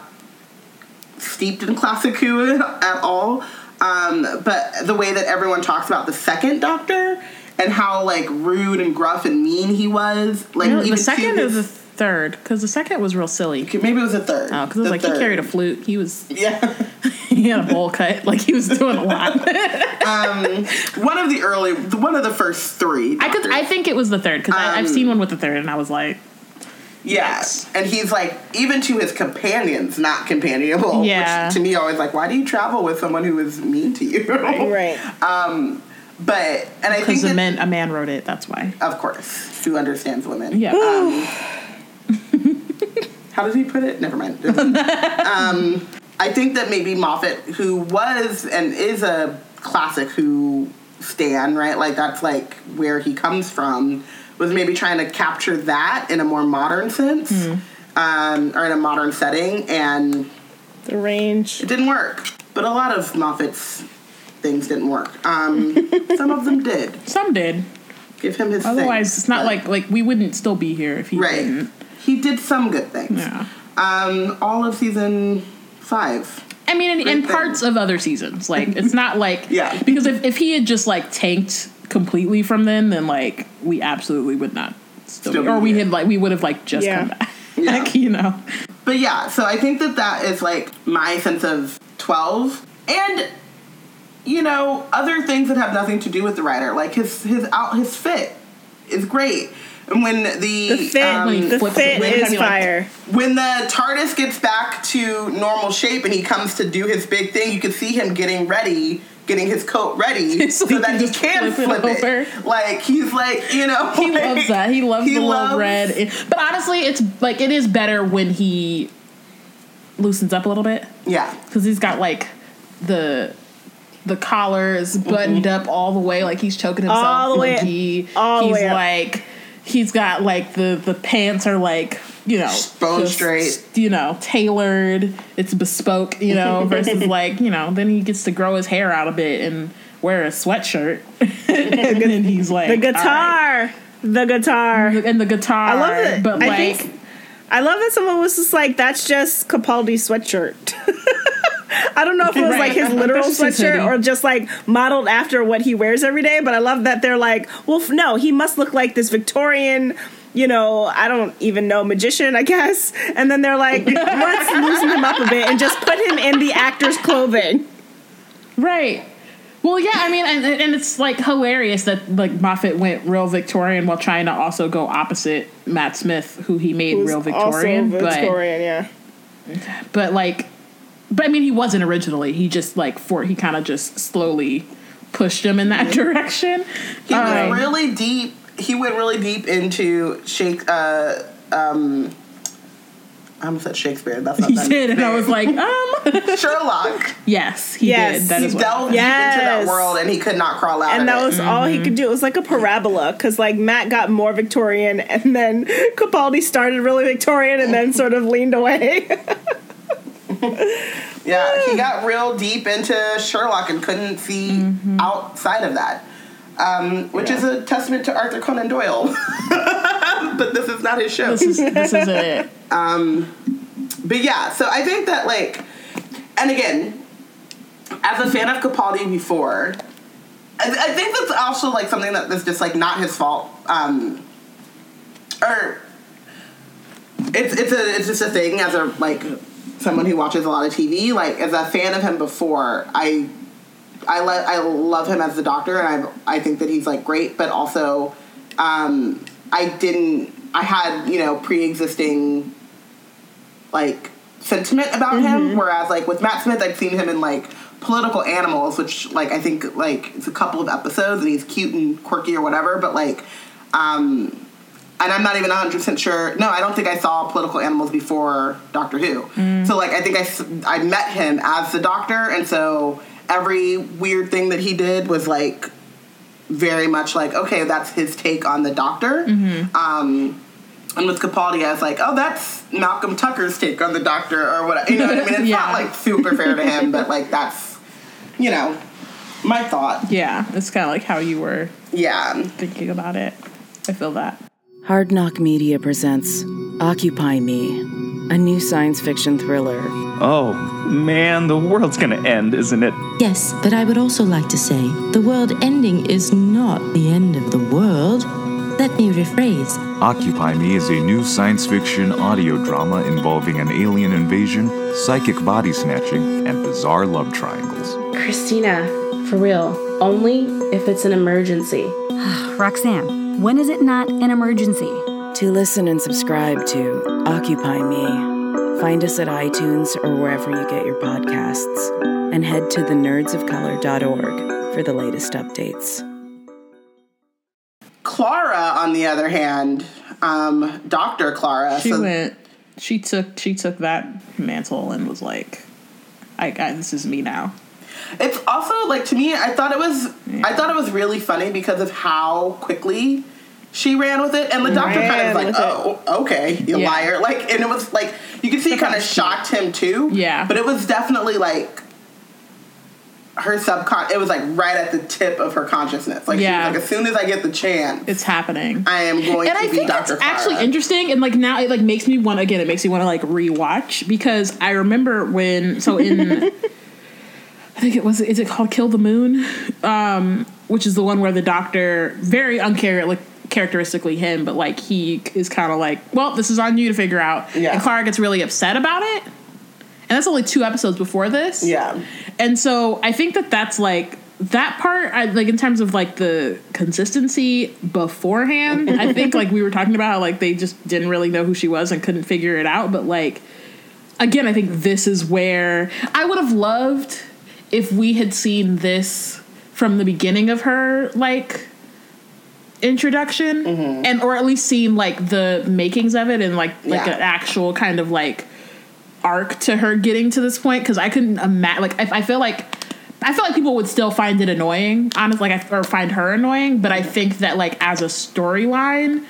steeped in classic Who at all. Um, but the way that everyone talks about the second Doctor and how like rude and gruff and mean he was, like Really? even the second is. his- the third? Because the second was real silly. maybe it was the third. Oh, because it was The like he carried a flute. He was Yeah, he had a bowl cut. Like he was doing a lot. one of the early, one of the first three. I could. I think it was the third because I've Um, seen one with the third, and I was like, Yes. And he's like, even to his companions, not companionable. Yeah. Which to me, always like, why do you travel with someone who is mean to you? right. Um. But, and I think because a man a man wrote it. That's why. of course, who understands women. Yeah. How did he put it? Never mind. um, I think that maybe Moffat, who was and is a classic Who stan, right? Like that's like where he comes from, was maybe trying to capture that in a more modern sense, um, or in a modern setting, and The range. it didn't work. But a lot of Moffat's things didn't work. Um, some of them did. Some did. Give him his. Otherwise, things, it's not like like we wouldn't still be here if he right. didn't. He did some good things. Yeah. Um, all of season five. I mean, in, and Great parts of other seasons. Like, it's not like Yeah. Because if if he had just like tanked completely from then, then like we absolutely would not still, Still be, be or we had like we would have like just Yeah. come back. Yeah. like you know. But yeah, so I think that that is like my sense of 12 and you know, other things that have nothing to do with the writer, like his his out his fit is great. And when the The fit, um, the flips fit it, when is he, like- fire. when the TARDIS gets back to normal shape and he comes to do his big thing, you can see him getting ready, getting his coat ready So so, he that he can flip flip it it. Like he's like, you know, He like, loves that. He loves he the little loves- red. But honestly, it's like it is better when he loosens up a little bit Yeah. because he's got like the the collar is buttoned up all the way, like he's choking himself. All the way- Like he, all the he's way up. He's got like the the pants are like you know Bone just, straight. you know tailored. It's bespoke, you know, versus like you know then he gets to grow his hair out a bit and wear a sweatshirt, and then he's like The all right. guitar. The guitar. and the guitar. I love it. but I like. think- I love that someone was just like, that's just Capaldi's sweatshirt. I don't know if it was Right. like his literal sweatshirt or just like modeled after what he wears every day, but I love that they're like, well, f- no, he must look like this Victorian, you know, I don't even know, magician, I guess. And then they're like, let's loosen him up a bit and just put him in the actor's clothing. Right. Well, yeah, I mean, and, and it's like hilarious that like Moffat went real Victorian while trying to also go opposite Matt Smith, who he made Who's real Victorian. Victorian, yeah. But but like, but I mean, he wasn't originally. He just like for he kind of just slowly pushed him in that direction. He Um, went really deep. He went really deep into Shake. Uh, um, I almost said Shakespeare. That's not he that did, and I was like, um, Sherlock. yes, he Yes. did. That He is delved Yes. deep into that world, and he could not crawl out. and of that it. was all he could do. It was like a parabola because like Matt got more Victorian, and then Capaldi started really Victorian, and then sort of leaned away. yeah. He got real deep into Sherlock and couldn't see Mm-hmm. outside of that, um, which is a testament to Arthur Conan Doyle. but this is not his show. This is this is it. But yeah, so I think that like, and again, as a fan of Capaldi before, I, I think that's also like something that is just like not his fault. Um, or it's it's a it's just a thing as a like someone who watches a lot of TV. Like as a fan of him before, I I le- I love him as the Doctor, and I I think that he's like great, but also um, I didn't I had you know pre existing like sentiment about him. Whereas like with Matt Smith, I'd seen him in like political animals, which like I think like it's a couple of episodes and he's cute and quirky or whatever. But like, um, and I'm not even 100 percent sure. No, I don't think I saw political animals before Doctor Who. So like I think I, I met him as the Doctor, and so every weird thing that he did was like very much like okay, that's his take on the Doctor. Mm-hmm. Um, and with Capaldi, I was like, oh, that's Malcolm Tucker's take on the Doctor, or what? You know what I mean? It's Yeah. not like super fair to him, but like that's you know my thought. Yeah, it's kind of like how you were Yeah. thinking about it. I feel that. Hard Knock Media presents Occupy Me, a new science fiction thriller. Oh, man, the world's gonna end, isn't it? Yes, but I would also like to say the world ending is not the end of the world. Let me rephrase. Occupy Me is a new science fiction audio drama involving an alien invasion, psychic body snatching, and bizarre love triangles. Christina, for real, only if it's an emergency. Roxanne, when is it not an emergency? To listen and subscribe to Occupy Me, find us at iTunes or wherever you get your podcasts, and head to thenerdsofcolor.org for the latest updates. Clara, on the other hand, um, Doctor Clara. She so- went. She took. She took that mantle and was like, "I, I this is me now." It's also like to me, I thought it was I thought it was really funny because of how quickly she ran with it, and the doctor kind Ran of like, with it. oh, okay, you Yeah. liar. Like, and it was like you could see it kind of shocked him too. Yeah. but it was definitely like her subcon. It was like right at the tip of her consciousness. Like, Yeah. she was like, as soon as I get the chance, It's happening. I am going and to I be think Doctor that's actually interesting, and like now it like makes me want again. It makes me want to like rewatch because I remember when so in I think it was is it called Kill the Moon, um, which is the one where the Doctor very unchar like characteristically him, but like he is kind of like, well, this is on you to figure out, Yeah. and Clara gets really upset about it, and that's only two episodes before this, Yeah. and so I think that that's like that part, I, like in terms of like the consistency beforehand. I think like we were talking about how like they just didn't really know who she was and couldn't figure it out. But like again, I think this is where I would have loved if we had seen this from the beginning of her like introduction mm-hmm. and or at least seen like the makings of it and like like Yeah. an actual kind of like arc to her getting to this point because I couldn't imagine. Like, I, I feel like I feel like people would still find it annoying, honestly, like I, or find her annoying. But I mm-hmm. think that like as a storyline,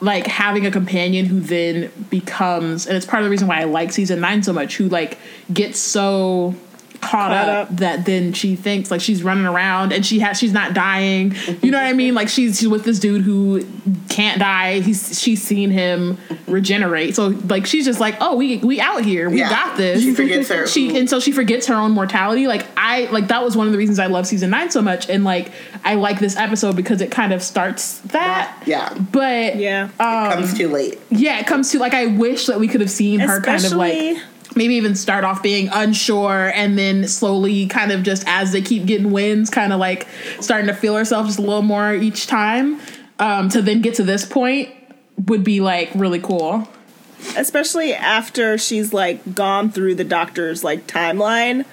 like having a companion who then becomes, and it's part of the reason why I like season nine so much, who like gets so caught, Caught up, up. that then she thinks like she's running around and she has she's not dying. You know what I mean? Like she's she's with this dude who can't die. He's she's seen him regenerate. So like she's just like, oh, we we out here. We Yeah. got this. She forgets her- She and so she forgets her own mortality. Like I like that was one of the reasons I love season nine so much. And like I like this episode because it kind of starts that. Yeah. But Yeah. comes um, too late. yeah, it comes to like I wish that we could have seen her kind of like maybe even start off being unsure and then slowly kind of just as they keep getting wins, kind of like starting to feel herself just a little more each time. Um, to then get to this point would be like really cool. especially after she's like gone through the doctor's like timeline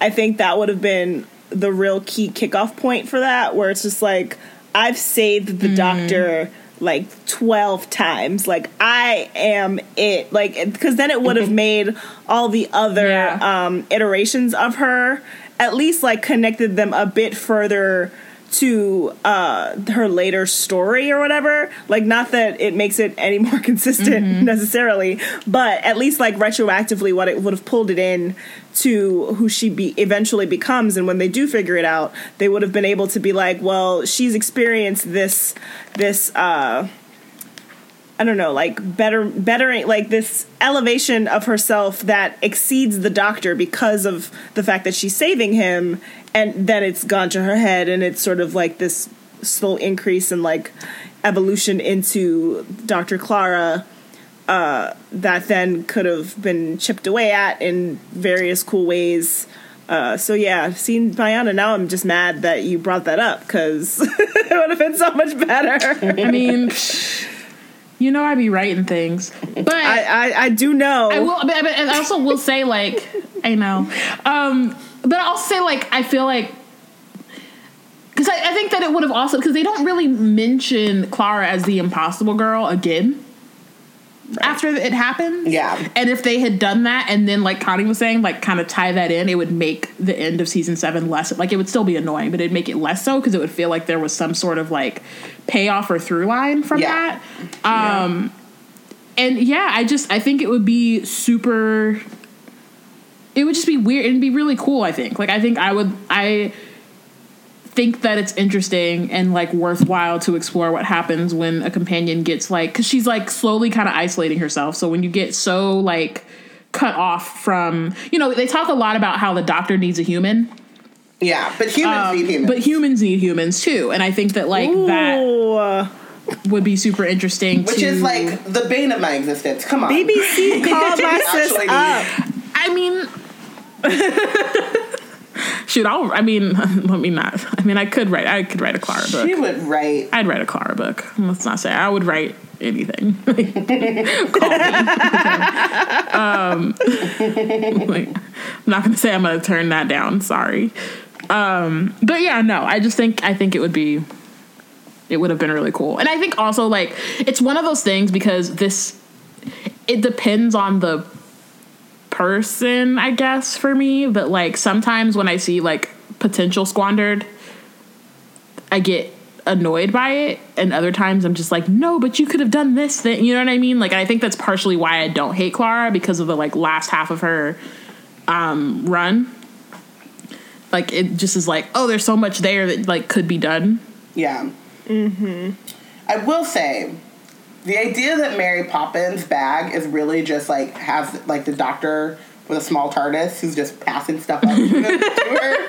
i think that would have been the real key kickoff point for that where it's just like i've saved the doctor like 12 times. Like i am it. Like because then it would have made all the other Yeah. um iterations of her at least like connected them a bit further to uh her later story or whatever. Like not that it makes it any more consistent necessarily but at least like retroactively what it would have pulled it in to who she be eventually becomes and when they do figure it out they would have been able to be like well she's experienced this this uh I don't know, like better, bettering, like this elevation of herself that exceeds the doctor because of the fact that she's saving him, and then it's gone to her head, and it's sort of like this slow increase in like evolution into Dr. Clara uh, that then could have been chipped away at in various cool ways. Uh, so yeah, seeing Bayana now, I'm just mad that you brought that up because it would have been so much better. I mean, you know, I'd be writing things, but I, I, I do know. I will, but, but and I also will say like I know, um, but I'll say like I feel like because I, I think that it would have also because they don't really mention Clara as the impossible girl again. After it happens. Yeah. And if they had done that and then like Connie was saying, like kind of tie that in, it would make the end of season seven less like it would still be annoying, but it'd make it less so because it would feel like there was some sort of like payoff or through line from Yeah. that. Um and yeah, I just I think it would be super it would just be weird it'd be really cool, I think. Like I think I would I think that it's interesting and like worthwhile to explore what happens when a companion gets like because she's like slowly kind of isolating herself so when you get so like cut off from you know they talk a lot about how the doctor needs a human Yeah, but humans um, need humans. but humans need humans too and i think that like that would be super interesting which to, is like the bane of my existence. Come on. BBC called my sis up. i mean shoot i'll i mean let me not i mean i could write i could write a clara book She would write. I'd write a Clara book. Let's not say I would write anything. Call me. um, like, I'm not gonna say I'm gonna turn that down. Sorry. Um, but yeah, no. I just think I think it would be. It would have been really cool, and I think also like it's one of those things because this. It depends on the person, I guess, for me. But like sometimes when I see like potential squandered, I get annoyed by it, and other times I'm just like, no, but you could have done this thing. You know what I mean? Like I think that's partially why I don't hate Clara because of the like last half of her um, run. Like it just is like, oh, there's so much there that like could be done. Yeah. Mm-hmm. I will say, the idea that Mary Poppins' bag is really just like has like the doctor with a small TARDIS who's just passing stuff up to her.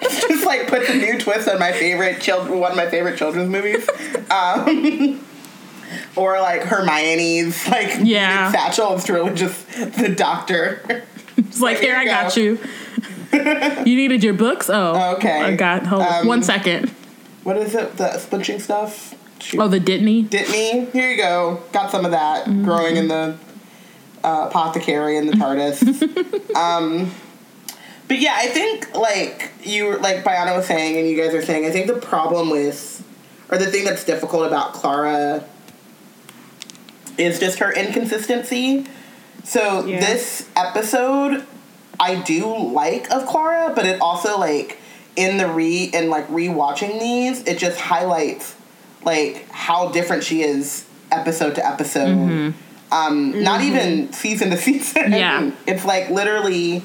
just like puts a new twist on my favorite children, one of my favorite children's movies. Um, or like Hermione's like Yeah. satchel. It's really just the doctor. It's like, Here here I you got you. you needed your books. Oh, Okay. I got. Hold on Um, one second. What is it? The splinching stuff. Shoot. Oh, the Dittany. Dittany. Here you go. Got some of that growing in the uh, apothecary and the TARDIS. um, but yeah, I think like you were like Biana was saying, and you guys are saying, I think the problem with, or the thing that's difficult about Clara, is just her inconsistency. So Yeah. this episode, I do like of Clara, but it also like in the re and like rewatching these, it just highlights like how different she is episode to episode. Um, not even season to season. Yeah. it's like literally.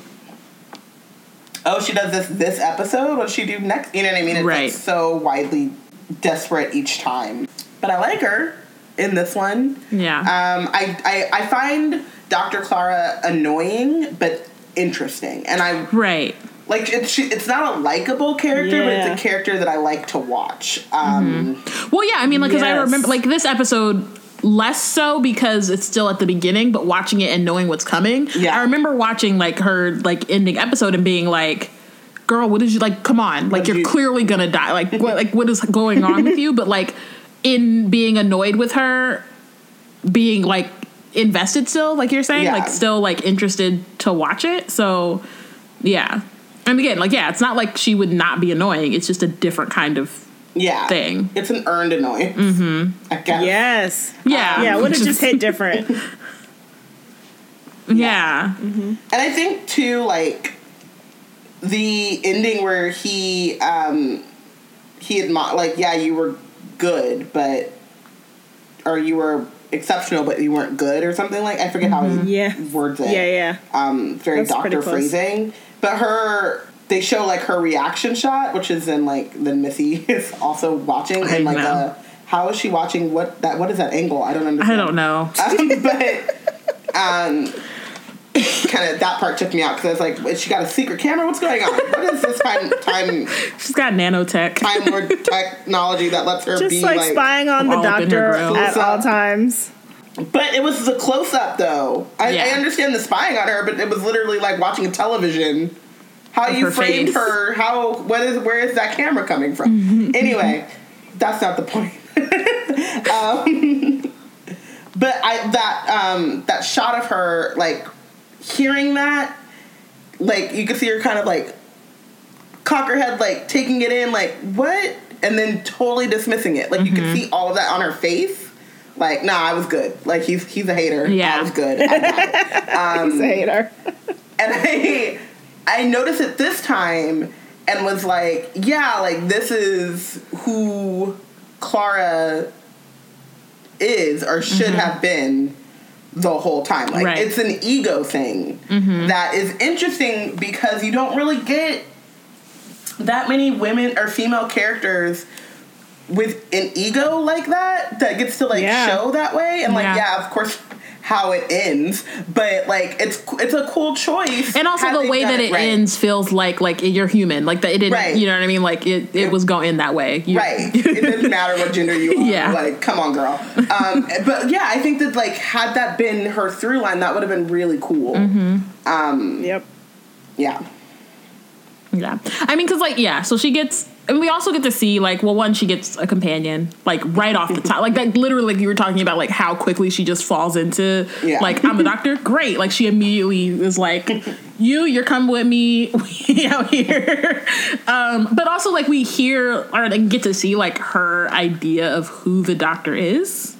Oh, she does this this episode. What does she do next? You know what I mean? It's like Right. so widely desperate each time. But I like her in this one. Yeah. Um, I, I I find Dr. Clara annoying but interesting, and I right. Like it's she, it's not a likable character, but it's a character that I like to watch. Um, Well, yeah, I mean, like, because I remember, like, this episode less so because it's still at the beginning, but watching it and knowing what's coming. Yeah. I remember watching, like, her, like, ending episode and being like, girl, what is you, like, come on. Like, you're you- clearly gonna die. Like, what, like, what is going on with you? But, like, in being annoyed with her, being, like, invested still, like you're saying, Yeah. like, still, like, interested to watch it. So, yeah. And again, like, yeah, it's not like she would not be annoying. It's just a different kind of yeah, Thing. It's an earned annoyance. Mm-hmm. I guess. Yes. Yeah. Yeah, would have just hit different. Yeah. And I think too, like the ending where he um he admi- like yeah you were good but or you were exceptional but you weren't good or something like I forget how he Yeah. words it. Yeah, yeah. Um, very That's pretty doctor close. phrasing. But her they show like her reaction shot, which is then like then Missy is also watching I and like know. uh how is she watching what that what is that angle? I don't understand. I don't know. Um, but um, kind of that part took me out because I was like, "Has she got a secret camera? What's going on? What is this time time She's got nanotech. time lord technology that lets her Just be like, like?" spying on the all up in her doctor at all times. But it was the close up though. I, I understand the spying on her, but it was literally like watching a television. How you her framed face. her? How? What is? Where is that camera coming from? anyway, that's not the point. um, but I that um, that shot of her like hearing that, like you could see her kind of like cock her head, like taking it in, like what, and then totally dismissing it. Like you could see all of that on her face. Like, nah, I was good. Like he's he's a hater. Yeah. I was good. I got. Um, He's a hater. and I I noticed it this time and was like, yeah, like this is who Clara is or should have been the whole time. Like Right. it's an ego thing that is interesting because you don't really get that many women or female characters with an ego like that that gets to like Yeah. show that way and like Yeah. yeah of course how it ends but like it's it's a cool choice and also the way that it right. ends feels like like you're human like that it didn't Right. you know what i mean like it, it was going that way You- right it doesn't matter what gender you are Yeah. like come on girl um but yeah i think that like had that been her through line that would have been really cool Mm-hmm. um Yep. yeah Yeah. I mean, because, like, yeah, so she gets, and we also get to see, like, well, one, she gets a companion, like, right off the top. Like, that literally, like, you were talking about, like, how quickly she just falls into, Yeah. like, I'm a doctor. Great. Like, she immediately is like, you, you're coming with me we out here. Um, but also, like, we hear or like, get to see, like, her idea of who the doctor is.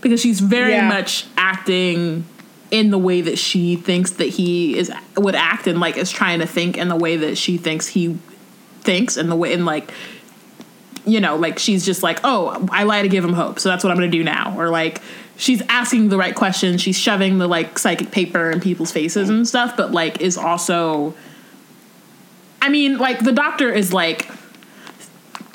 Because she's very Yeah. much acting in the way that she thinks that he is would act and like is trying to think in the way that she thinks he thinks and the way and like you know like she's just like oh i lie to give him hope so that's what i'm gonna do now or like she's asking the right questions she's shoving the like psychic paper in people's faces and stuff but like is also i mean like the doctor is like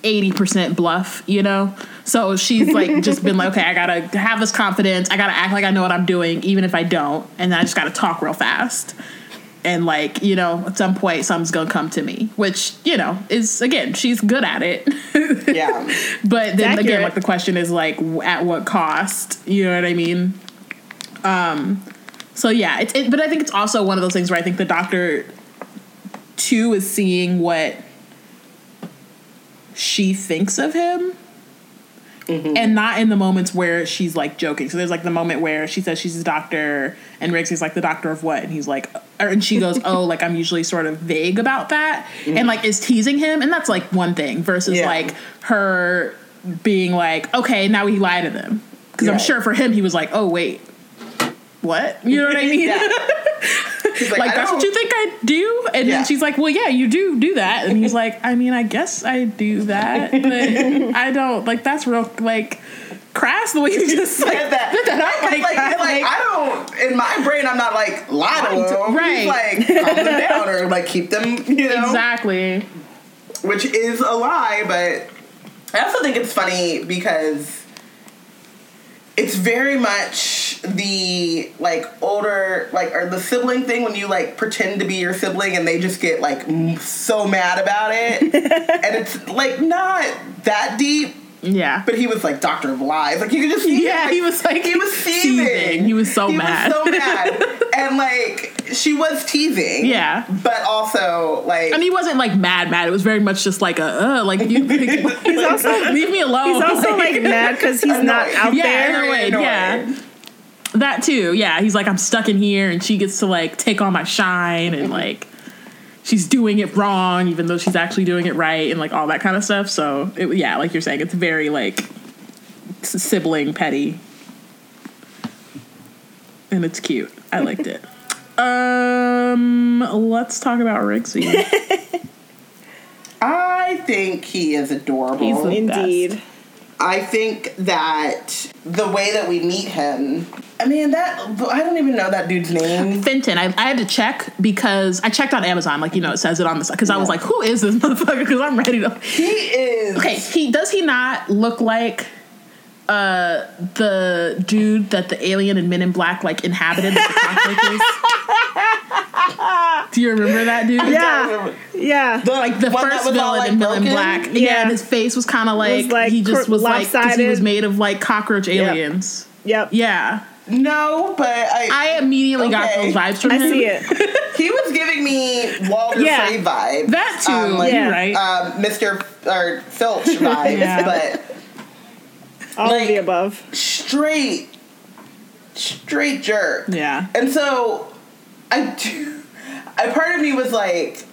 80% bluff, you know? So she's like just been like, okay, I gotta have this confidence. I gotta act like I know what I'm doing, even if I don't. And then I just gotta talk real fast. And like, you know, at some point something's gonna come to me, which, you know, is again, she's good at it. yeah but then again, like the question is like, at what cost? You know what I mean? Um, so yeah, it's, it, but I think it's also one of those things where I think the doctor too is seeing what she thinks of him and not in the moments where she's like joking. So there's like the moment where she says she's a doctor and Riggs is like the doctor of what? And he's like, or, and she goes, oh, like I'm usually sort of vague about that and like is teasing him. And that's like one thing versus Yeah. like her being like, okay, now we lie to them. Because I'm sure for him, he was like, oh, wait, what? You know what I mean? Like, I that's what you think I do? And Yeah. then she's like, well, yeah, you do do that. And he's like, I mean, I guess I do that, but I don't. Like, that's real, like, crass the way you just like Said that. that out like, like, that. like, I don't. In my brain, I'm not like lie to them. Right. Like calm them down or like keep them. You know. exactly. Which is a lie, but I also think it's funny because it's very much the like older like or the sibling thing when you like pretend to be your sibling and they just get like m- so mad about it and it's like not that deep Yeah. but he was like doctor of lies like you could just see Yeah, him, he was like he was seething seething. He was so He mad. so mad and like she was teasing Yeah. but also like and he wasn't like mad, mad. It was very much just like a, uh, like you. he's also- leave me alone. He's also like mad because he's not out yeah, there. annoyed, Annoyed. yeah. That too, yeah. He's like, I'm stuck in here, and she gets to like take on my shine, and like she's doing it wrong, even though she's actually doing it right, and like all that kind of stuff. So, it, yeah, like you're saying, it's very like sibling petty, and it's cute. I liked it. Um, let's talk about Rigsy. I think he is adorable. He's the- Indeed. I think that the way that we meet him, I mean that I don't even know that dude's name. Fenton. I, I had to check because I checked on Amazon, like you know, it says it on the side, because I was like, who is this motherfucker? Because I'm ready to. He is Okay, he does he not look like uh the dude that the alien and Men in Black like inhabited? Do you remember that dude? Yeah. Yeah. The, Like the first was all, villain like, in Men in? Black. Yeah. Yeah. and his face was kind of like, like he just cr- was like because he was made of like cockroach aliens. Yep. Yeah, No, but I, I immediately got those vibes from I him. I see it. he was giving me Walder Yeah. Frey vibes. That too, Um, like, Yeah. right? um, Mr. or Filch vibes, Yeah. but All Like- of the above. straight, straight jerk. yeah. And so, I do. A part of me was like,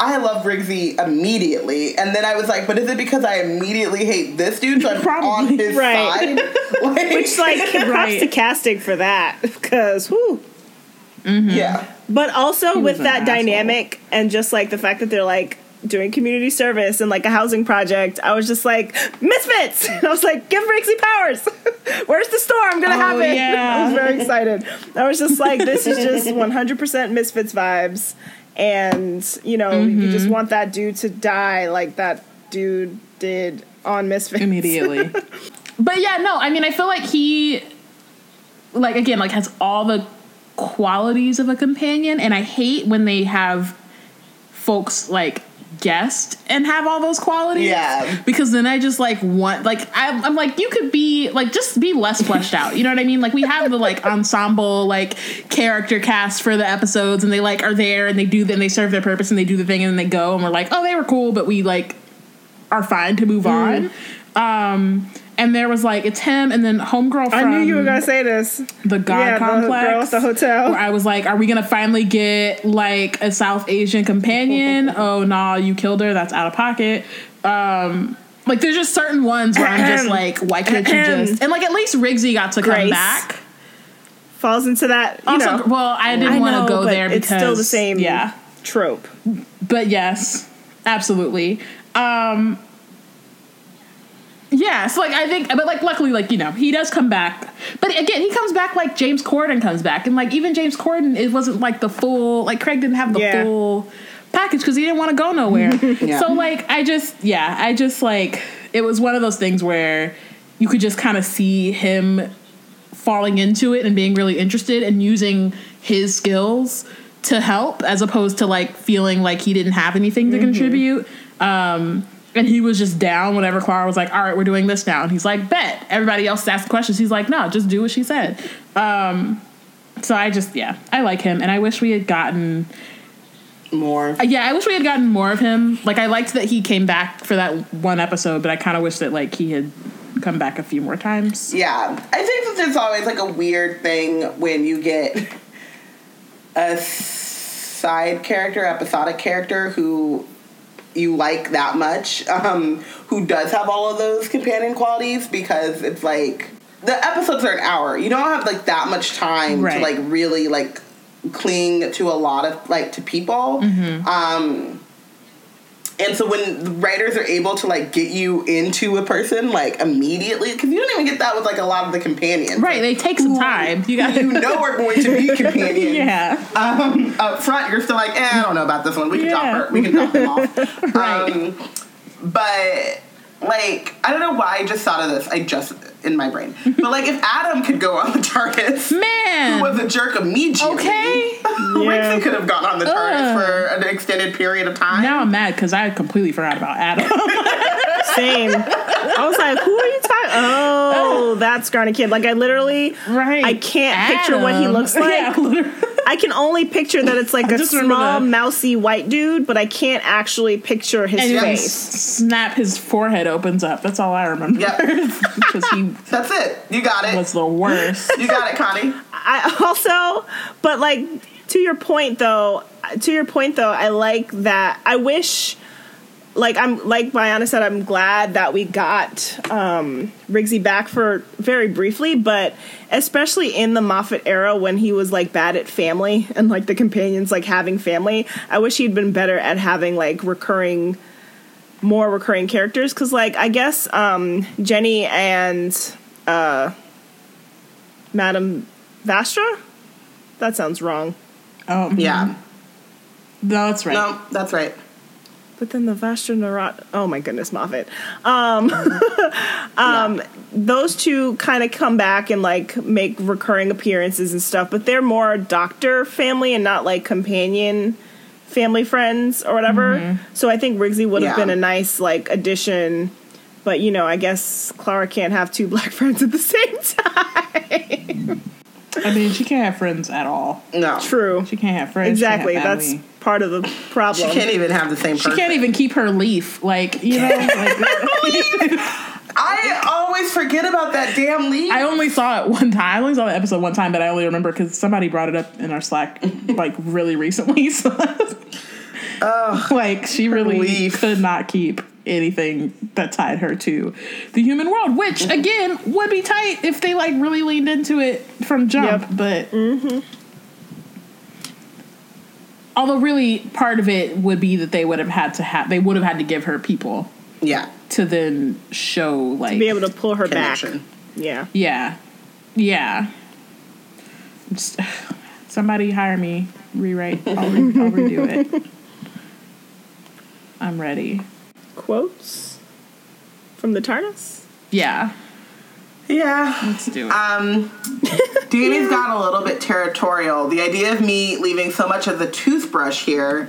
I love Rigsy immediately, and then I was like, but is it because I immediately hate this dude, so I'm on his Right. side? Like, Which, like, props Right. to casting for that, because, whoo. yeah, mm-hmm. But also was with an that asshole. dynamic and just like the fact that they're like doing community service and like a housing project, I was just like, Misfits! I was like, give Rigsy powers! Where's the storm gonna Oh, happen? yeah. I was very excited. I was just like, this is just 100% Misfits vibes. And, you know, you Mm-hmm. just want that dude to die like that dude did on Misfits. immediately. but yeah, no, I mean, I feel like he, like again, like has all the qualities of a companion, and I hate when they have folks like guest and have all those qualities. Yeah. because then I just like want like I'm, I'm like you could be like just be less fleshed out. You know what I mean? Like we have the like ensemble like character cast for the episodes, and they like are there and they do then they serve their purpose and they do the thing and then they go and we're like oh they were cool, but we like are fine to move on. Um, and there was like it's him and then homegirl from I knew you were gonna say this. the God Yeah, the Complex. girl at the hotel. Where I was like, are we gonna finally get like a South Asian companion? oh nah, you killed her. That's out of pocket. Um, like there's just certain ones where I'm just like, why can't you just? And like at least Rigsy got to come back. Falls into that, you Also, know. well, I didn't want to go there because it's still the same Yeah, trope. but yes, absolutely. Um Yeah, so like I think, but like luckily, like you know, he does come back. But again, he comes back like James Corden comes back, and like even James Corden, it wasn't like the full. Like Craig didn't have the Yeah. full package because he didn't want to go nowhere. Yeah. So like I just, yeah, I just like it was one of those things where you could just kind of see him falling into it and being really interested and using his skills to help as opposed to like feeling like he didn't have anything to contribute. Um, and he was just down whenever Clara was like, all right, we're doing this now. And he's like, bet. Everybody else asked questions. He's like, no, just do what she said. Um, so I just, yeah, I like him. And I wish we had gotten, more. uh, yeah, I wish we had gotten more of him. Like, I liked that he came back for that one episode, but I kind of wish that like he had come back a few more times. Yeah, I think that there's always like a weird thing when you get a side character, episodic character who you like that much, um, who does have all of those companion qualities because it's like the episodes are an hour. You don't have like that much time Right. to like really like cling to a lot of like to people. Um, and so when the writers are able to like get you into a person like immediately, because you don't even get that with like a lot of the companions, Right, they take some time. You got You know we're going to be companions. Yeah. Um, up front, you're still like, eh, I don't know about this one. We can drop her. We can drop them off. Right. Um, but like, I don't know why I just thought of this. I just in my brain. But like, if Adam could go on the TARDIS, Man. who was a jerk immediately. Okay. Rigsy could have gone on the TARDIS Ugh. for an extended period of time. Now I'm mad because I completely forgot about Adam. Same. I was like, who are you talking? Oh, that's Garnet Kid. Like I literally, right. I can't picture what he looks like. Yeah. I can only picture that it's like a small, mousy white dude, but I can't actually picture his and face. snap his forehead opens up. That's all I remember. Yep. Because he That's it. You got it. was the worst. You got it, Connie. I also, but like to your point though, to your point though, I like that. I wish, like I'm like Bayana said, I'm glad that we got um, Rigsy back for very briefly, but especially in the Moffat era when he was like bad at family and like the companions like having family, I wish he'd been better at having like recurring. More recurring characters because, like, I guess um, Jenny and uh, Madame Vastra? That sounds wrong. Oh Yeah. no, that's right. No, that's right. But then the Vashta Nerada. Oh my goodness, Moffat. Um, um, Those two kind of come back and like make recurring appearances and stuff, but they're more doctor family and not like companion family friends or whatever. Mm-hmm. So I think Rigsy would have Yeah. been a nice like addition. But you know, I guess Clara can't have two black friends at the same time. I mean, she can't have friends at all. No. True. She can't have friends. She can't have Exactly. That's part of the problem. She can't even have the same She person. can't even keep her leaf. Like you know. Like, I always forget about that damn leaf. I only saw it one time. I only saw the episode one time, but I only remember because somebody brought it up in our Slack like really recently. So like she really Relief. could not keep anything that tied her to the human world, which again would be tight if they like really leaned into it from jump. Yep. But mm-hmm. although really part of it would be that they would have had to have they would have had to give her people Yeah. to then show like Be able to pull her back. Yeah. yeah yeah Just- somebody hire me rewrite I'll, re- I'll redo it i'm ready Quotes from the TARDIS. yeah Yeah. let's do it Um, Danny's got a little bit territorial. The idea of me leaving so much of the toothbrush here.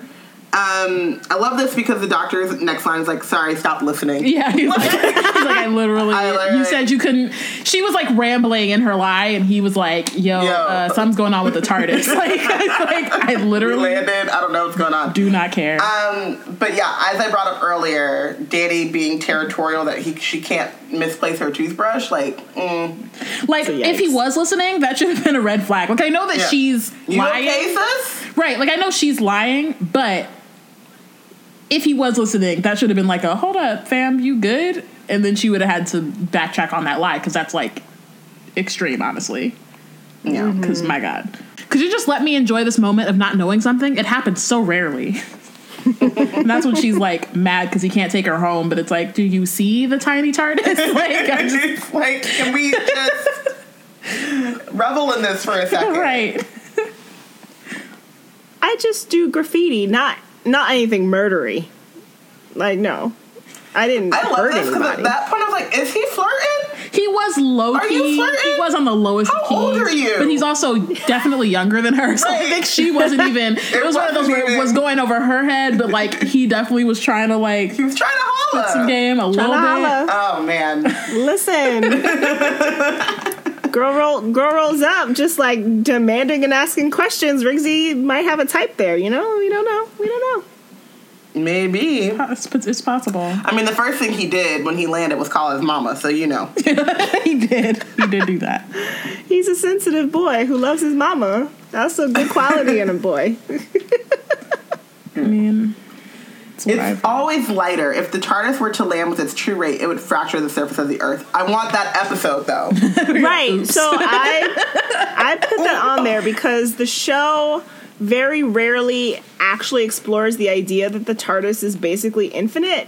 Um, I love this because the doctor's next line is like, "Sorry, stop listening." yeah he's like, he's like I, literally, I literally- you said you couldn't she was like rambling in her lie and he was like yo, Yo. Uh, something's going on with the tardis like, like i We literally landed. I don't know what's going on. do not care Um, but yeah, as I brought up earlier, Danny being territorial that he she can't misplace her toothbrush. Like, mm, like So if he was listening that should have been a red flag like i know that Yeah. she's you lying okay, sis? Right, like I know she's lying, but if he was listening, that should have been like a hold up, fam, you good? And then she would have had to backtrack on that lie because that's like extreme, honestly. Yeah. Mm-hmm. Because my God, could you just let me enjoy this moment of not knowing something? It happens so rarely. and that's when she's like mad because he can't take her home. But it's like, do you see the tiny TARDIS? like, I just, like, can we just revel in this for a second? right. I just do graffiti, not not anything murdery. Like no, I didn't I love hurt this because anybody. at that point I was like, is he flirting? He was low Are you key. flirting? He was on the lowest How of keys. old are you? But he's also definitely younger than her. So I Right. think she wasn't even. It, was one of those wasn't where it even- was going over her head, but like he definitely was trying to like He was trying to holla. some game a little bit. Holla. Oh man. Listen. Girl roll, girl rolls up, just like demanding and asking questions. Rigsy might have a type there, you know. We don't know. We don't know. Maybe. It's, it's possible. I mean, the first thing he did when he landed was call his mama, so you know. he did. He did do that. He's a sensitive boy who loves his mama. That's a good quality in a boy. I mean, it's what It's I've- always lighter. If the TARDIS were to land with its true rate, it would fracture the surface of the Earth. I want that episode though. right. So I I put that on there because the show very rarely actually explores the idea that the TARDIS is basically infinite.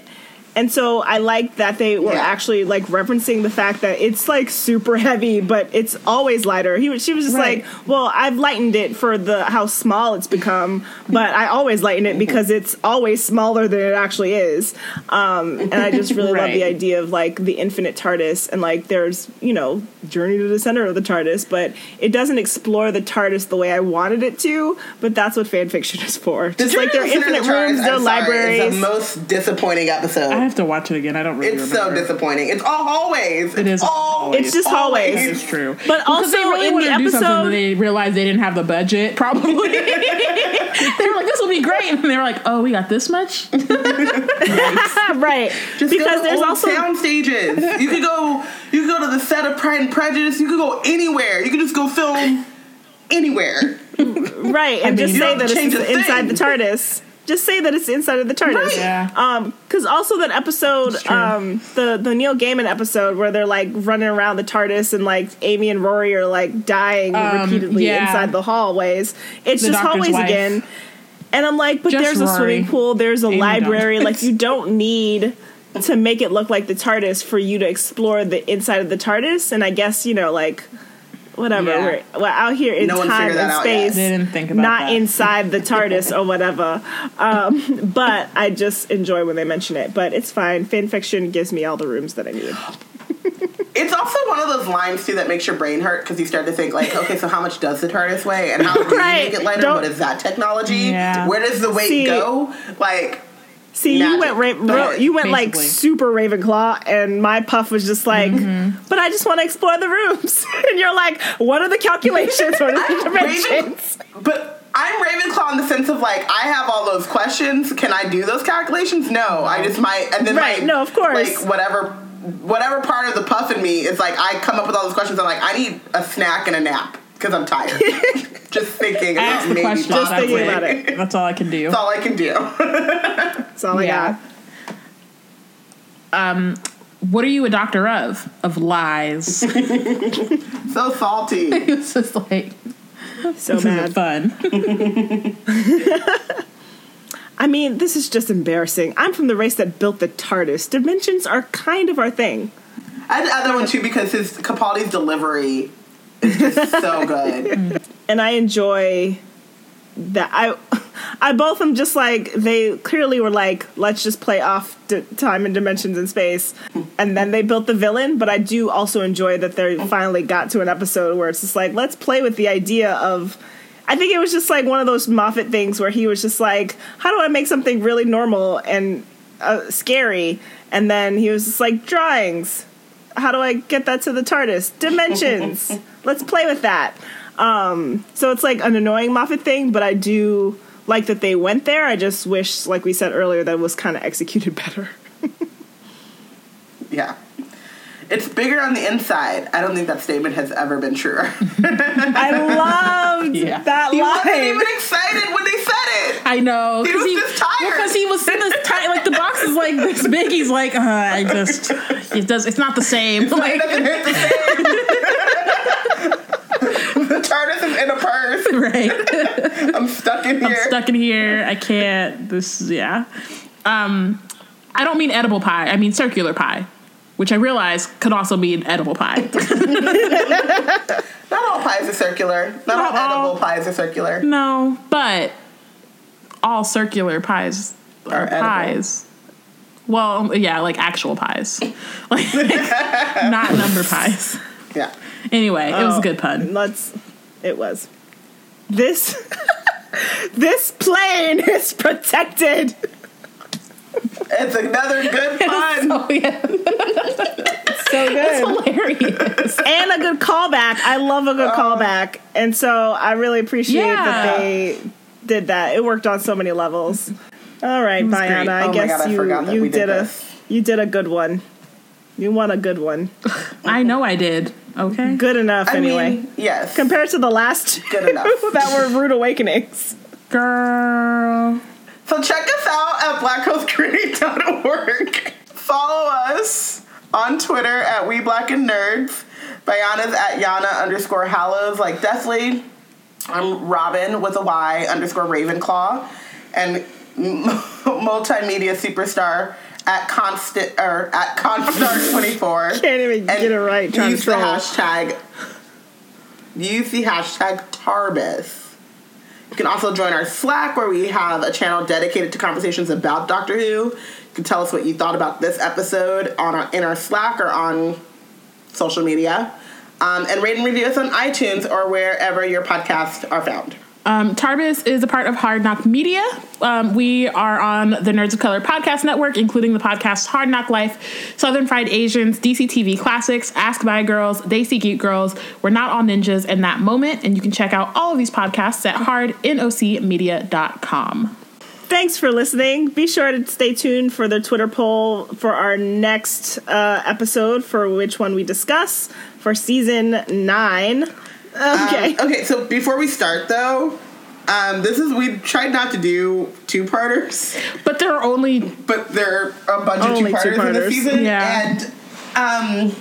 And so I like that they were Yeah. actually like referencing the fact that it's like super heavy, but it's always lighter. He was, she was just Right. like, "Well, I've lightened it for the how small it's become, but I always lighten it because it's always smaller than it actually is." Um, and I just really love the idea of like the infinite TARDIS and like there's you know journey to the center of the TARDIS, but it doesn't explore the TARDIS the way I wanted it to. But that's what fan fiction is for. The Just like their Journey to the infinite the rooms, their libraries. Is the most disappointing episode. I have to watch it again. I don't really it's so disappointing. It's all hallways. It is all always. It's just hallways. It's true. But Because they also really in wanted the to do something, episode- but they realized they didn't have the budget. Probably they were like, "This will be great," and they were like, "Oh, we got this much." right. Just because go to there's old also sound stages. You could go. You could go to the set of Pride and Prejudice. You could go anywhere. You could just go film anywhere. right and just say that it's change a inside the. TARDIS. Just say that it's inside of the TARDIS. Right. Yeah. Um, because also that episode, um, the the Neil Gaiman episode where they're like running around the TARDIS and like Amy and Rory are like dying Um, repeatedly yeah. inside the hallways. It's The just hallways wife. again. And I'm like, but Just there's a swimming pool, there's a Amy library. don't. like you don't need to make it look like the TARDIS for you to explore the inside of the TARDIS. And I guess you know, like whatever. Yeah. We're, we're out here in No time and space They didn't think about not that. inside the TARDIS or whatever. Um, but I just enjoy when they mention it. But it's fine. Fan fiction gives me all the rooms that I need. It's also one of those lines too that makes your brain hurt because you start to think like, okay, so how much does the TARDIS weigh, and how do you make it lighter? Don't- What is that technology? Yeah. Where does the weight See- go? Like, See, you went ra- But you went like basically. super Ravenclaw, and my puff was just like, mm-hmm. but I just want to explore the rooms. and you're like, what are the calculations? What are the dimensions? but I'm Ravenclaw in the sense of like I have all those questions. Can I do those calculations? No, I just might. And then Right, like, no, of course. like whatever. Whatever part of the puff in me is like, I come up with all those questions. I'm like, I need a snack and a nap because I'm tired. just just thinking Ask about the maybe question. Just possibly. thinking about it. That's all I can do. That's all I can do. That's all Yeah. I got. Um, what are you a doctor of? Of lies. so salty. it's just like So this mad. fun. I mean, this is just embarrassing. I'm from the race that built the TARDIS. Dimensions are kind of our thing. I had the other one too because his Capaldi's delivery is just so good. and I enjoy that. I, I both am just like they clearly were like, let's just play off d- time and dimensions and space, and then they built the villain. But I do also enjoy that they finally got to an episode where it's just like, let's play with the idea of. I think it was just like one of those Moffat things where he was just like, how do I make something really normal and uh, scary? And then he was just like, drawings. How do I get that to the TARDIS? Dimensions. Let's play with that. Um, so it's like an annoying Moffat thing, but I do like that they went there. I just wish, like we said earlier, that it was kind of executed better. Yeah. It's bigger on the inside. I don't think that statement has ever been truer. I loved Yeah. that he wasn't line. even excited when they said it. I know. He was just tired. Because he was in this tight, like the box is like this big. He's like, uh, I just, it does. It's not the same. It Like, doesn't the same. the TARDIS is in a purse. right. I'm stuck in here. I'm stuck in here. I can't. This, yeah. Um, I don't mean edible pie. I mean circular pie, which I realize could also be an edible pie. Not all pies are circular. Not, Not all all. edible pies are circular. no, but all circular pies are, Are edible. pies. Well, yeah, like actual pies, like not number pies. Yeah. Anyway, it was a Oh, good pun. Let's. It was. This. this plane is protected. It's another good pun. Oh yeah, So good. It's hilarious. and a good callback. I love a good oh. callback, and so I really appreciate that they did that. It worked on so many levels. All right, was great. Diana. I Oh guess God, I you you did, did a you did a good one. You won a good one. I know I did. Okay. Good enough, I anyway. mean, yes. Compared to the last Good enough. that were rude awakenings. Girl. So check us out at blackhostcreating.org. Follow us on Twitter at We Black and Nerds. Bayana's at Yana underscore Hallows, like Deathly. I'm Robin with a Y underscore Ravenclaw. And multimedia superstar at constant or at constar24. Can't even get it right. Use the hashtag use the hashtag Tarbis. You can also join our Slack where we have a channel dedicated to conversations about Doctor Who. You can tell us what you thought about this episode on our, in our Slack or on social media. Um, and rate and review us on iTunes or wherever your podcasts are found. Um, Tarbis is a part of Hard NOC Media. Um, we are on the Nerds of Color podcast network, including the podcasts Hard Knock Life, Southern Fried Asians, DCTV Classics, Ask By Girls, They See Geek Girls, We're Not All Ninjas in That Moment. And you can check out all of these podcasts at hardnocmedia.com. Thanks for listening. Be sure to stay tuned for the Twitter poll for our next uh, episode, for which one we discuss for season nine. Okay. Um, okay, so before we start though, um, this is we tried not to do two parters, But there are only but there are a bunch of two parters in two-parters. season. Yeah. And um,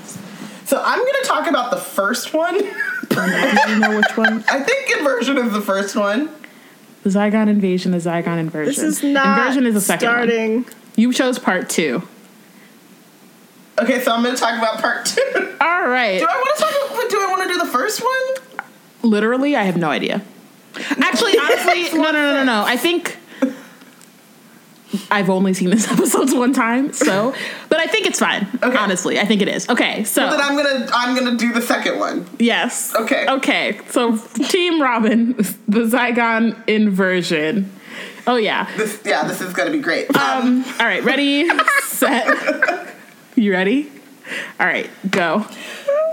so I'm gonna talk about the first one. I don't know which one. I think inversion is the first one. The Zygon Invasion, the Zygon Inversion. This is not Inversion is the second one. You chose part two. Okay, so I'm gonna talk about part two. All right. do All right. I want to talk? About, do I want to do the first one? Literally, I have no idea. Actually, honestly, no, no, no, no, no. I think I've only seen this episodes one time, so but I think it's fine. Okay. Honestly, I think it is. Okay, so Then I'm gonna I'm gonna do the second one. yes. Okay. Okay. So Team Robin, the Zygon inversion. Oh yeah. This yeah, this is gonna be great. Um. All right. Ready, set. You ready? All right. Go.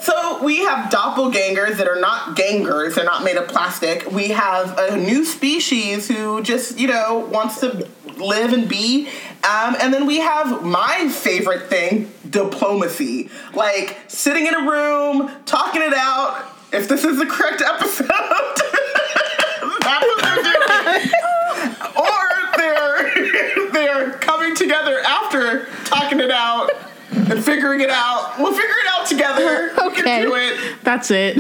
So we have doppelgangers that are not gangers, they're not made of plastic. We have a new species who just, you know, wants to live and be. Um, and then we have my favorite thing diplomacy. Like sitting in a room, talking it out. If this is the correct episode, that's what they're doing. or they're, they're coming together after talking it out figuring it out. We'll figure it out together. We Okay. can do it. That's it.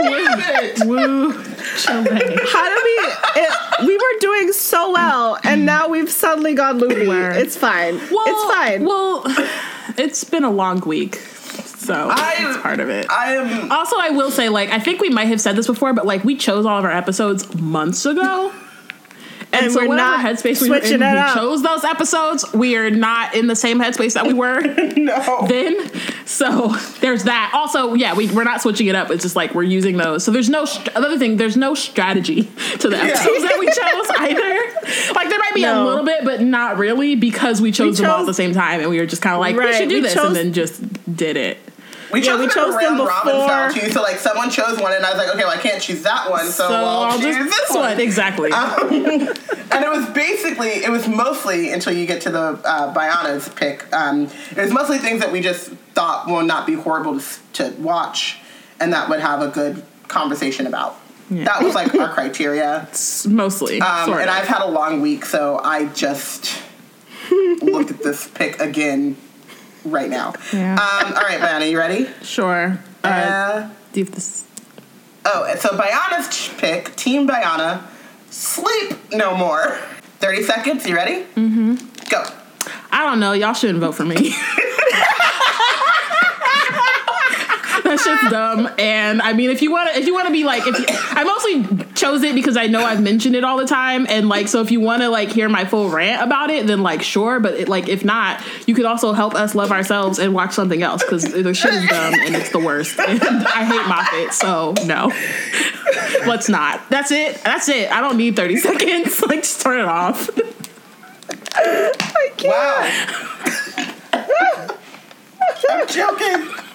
Damn it. Woo. Chile. How did we? It, we were doing so well, and now we've suddenly gone loopy. It's fine. Well, it's fine. Well, it's been a long week, so I- it's part of it. I am. also, I will say, like, I think we might have said this before, but like, we chose all of our episodes months ago. And, And so we're not headspace we were in, we chose those episodes. We are not in the same headspace that we were No. then. So there's that. Also, yeah, we, we're not switching it up. It's just like we're using those. So there's no str- another thing. There's no strategy to the episodes that we chose either. Like there might be a little bit, but not really because we chose, them all at the same time, and we were just kind of like we should do we this, chose- and then just did it. We Yeah, chose, we them chose them round style before- too. So like someone chose one, and I was like, okay, well I can't choose that one, so, So I'll, I'll choose just this one. exactly. And it was basically, it was mostly until you get to the uh, Biana's pick. Um, it was mostly things that we just thought will not be horrible to, to watch, and that would have a good conversation about. That was like our criteria. Mostly, Um, sort and of. I've had a long week, so I just looked at this pick again right now. Yeah. Um, all right, Biana, you ready? sure. Uh, Uh, do you have this? oh, so Biana's pick, Team Biana, sleep no more. 30 seconds, you ready? Mm-hmm. Go. I don't know. Y'all shouldn't vote for me. that shit's dumb. And I mean, if you want to, if you want to be like, if you, I mostly chose it because I know I've mentioned it all the time, and like, so if you want to like hear my full rant about it, then like, sure. But it, like, if not, you could also help us love ourselves and watch something else because the shit is dumb and it's the worst. And I hate Moffat, so no. Let's not. That's it. That's it. I don't need thirty seconds. Like, just turn it off. Wow. I'm joking.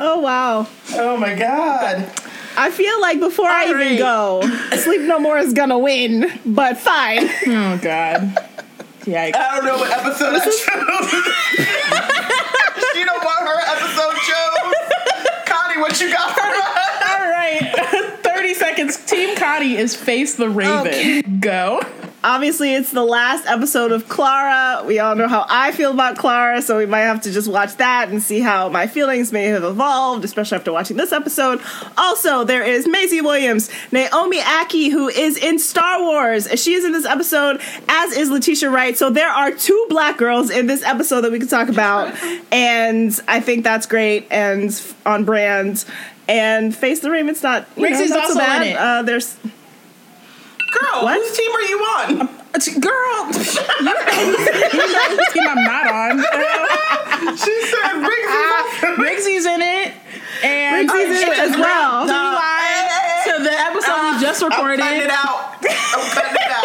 Oh wow. Oh my god. I feel like before I All even right. go, Sleep No More is gonna win. But fine. Oh God. Yikes. I don't know what episode I chose. she don't want her episode chose. Connie, what you got for us? All right. 30 seconds. Team Connie is Face the Raven. Go. Obviously, it's the last episode of Clara. We all know how I feel about Clara, so we might have to just watch that and see how my feelings may have evolved, especially after watching this episode. Also, there is Maisie Williams, Naomi Ackie, who is in Star Wars. She is in this episode, as is Letitia Wright. So there are two black girls in this episode that we can talk about, and I think that's great and on brand. And Face the Raven's not, you know, Rigsy's not so also in bad. it. Uh, there's Girl, What? whose team are you on? Um, girl, you know, you whose team I'm not on. She said Riggs Rigsy's in it. And Rigsy's in it as well. To, lie to the episode we uh, just I'm recorded. cutting it out. I'm cutting it out.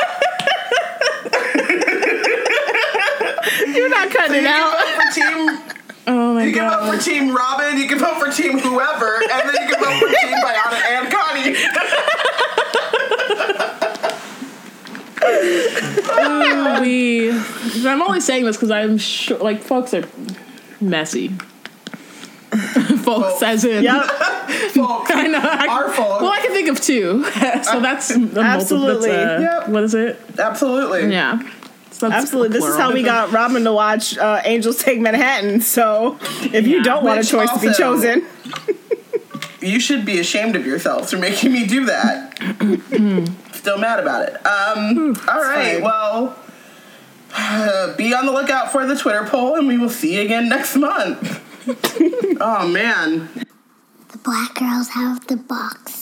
you're not cutting You it out. team. Oh my You can vote God. for Team Robin. You can vote for Team whoever, and then you can vote for Team Biana and Connie. We I'm only saying this because I'm sure like folks are messy. folks as in Yep. Folks, I know. I, Our fault. Well, I can think of two. so that's a multiple- Absolutely. That's, uh, Yep. What is it? Absolutely. Yeah. So Absolutely. This is how we got Robin to watch uh, Angels Take Manhattan. So if you don't want a Which choice to be chosen, You should be ashamed of yourselves for making me do that. Still mad about it. Um, all right, fine. well, be on the lookout for the Twitter poll, and we will see you again next month. oh man. The black girls have the box.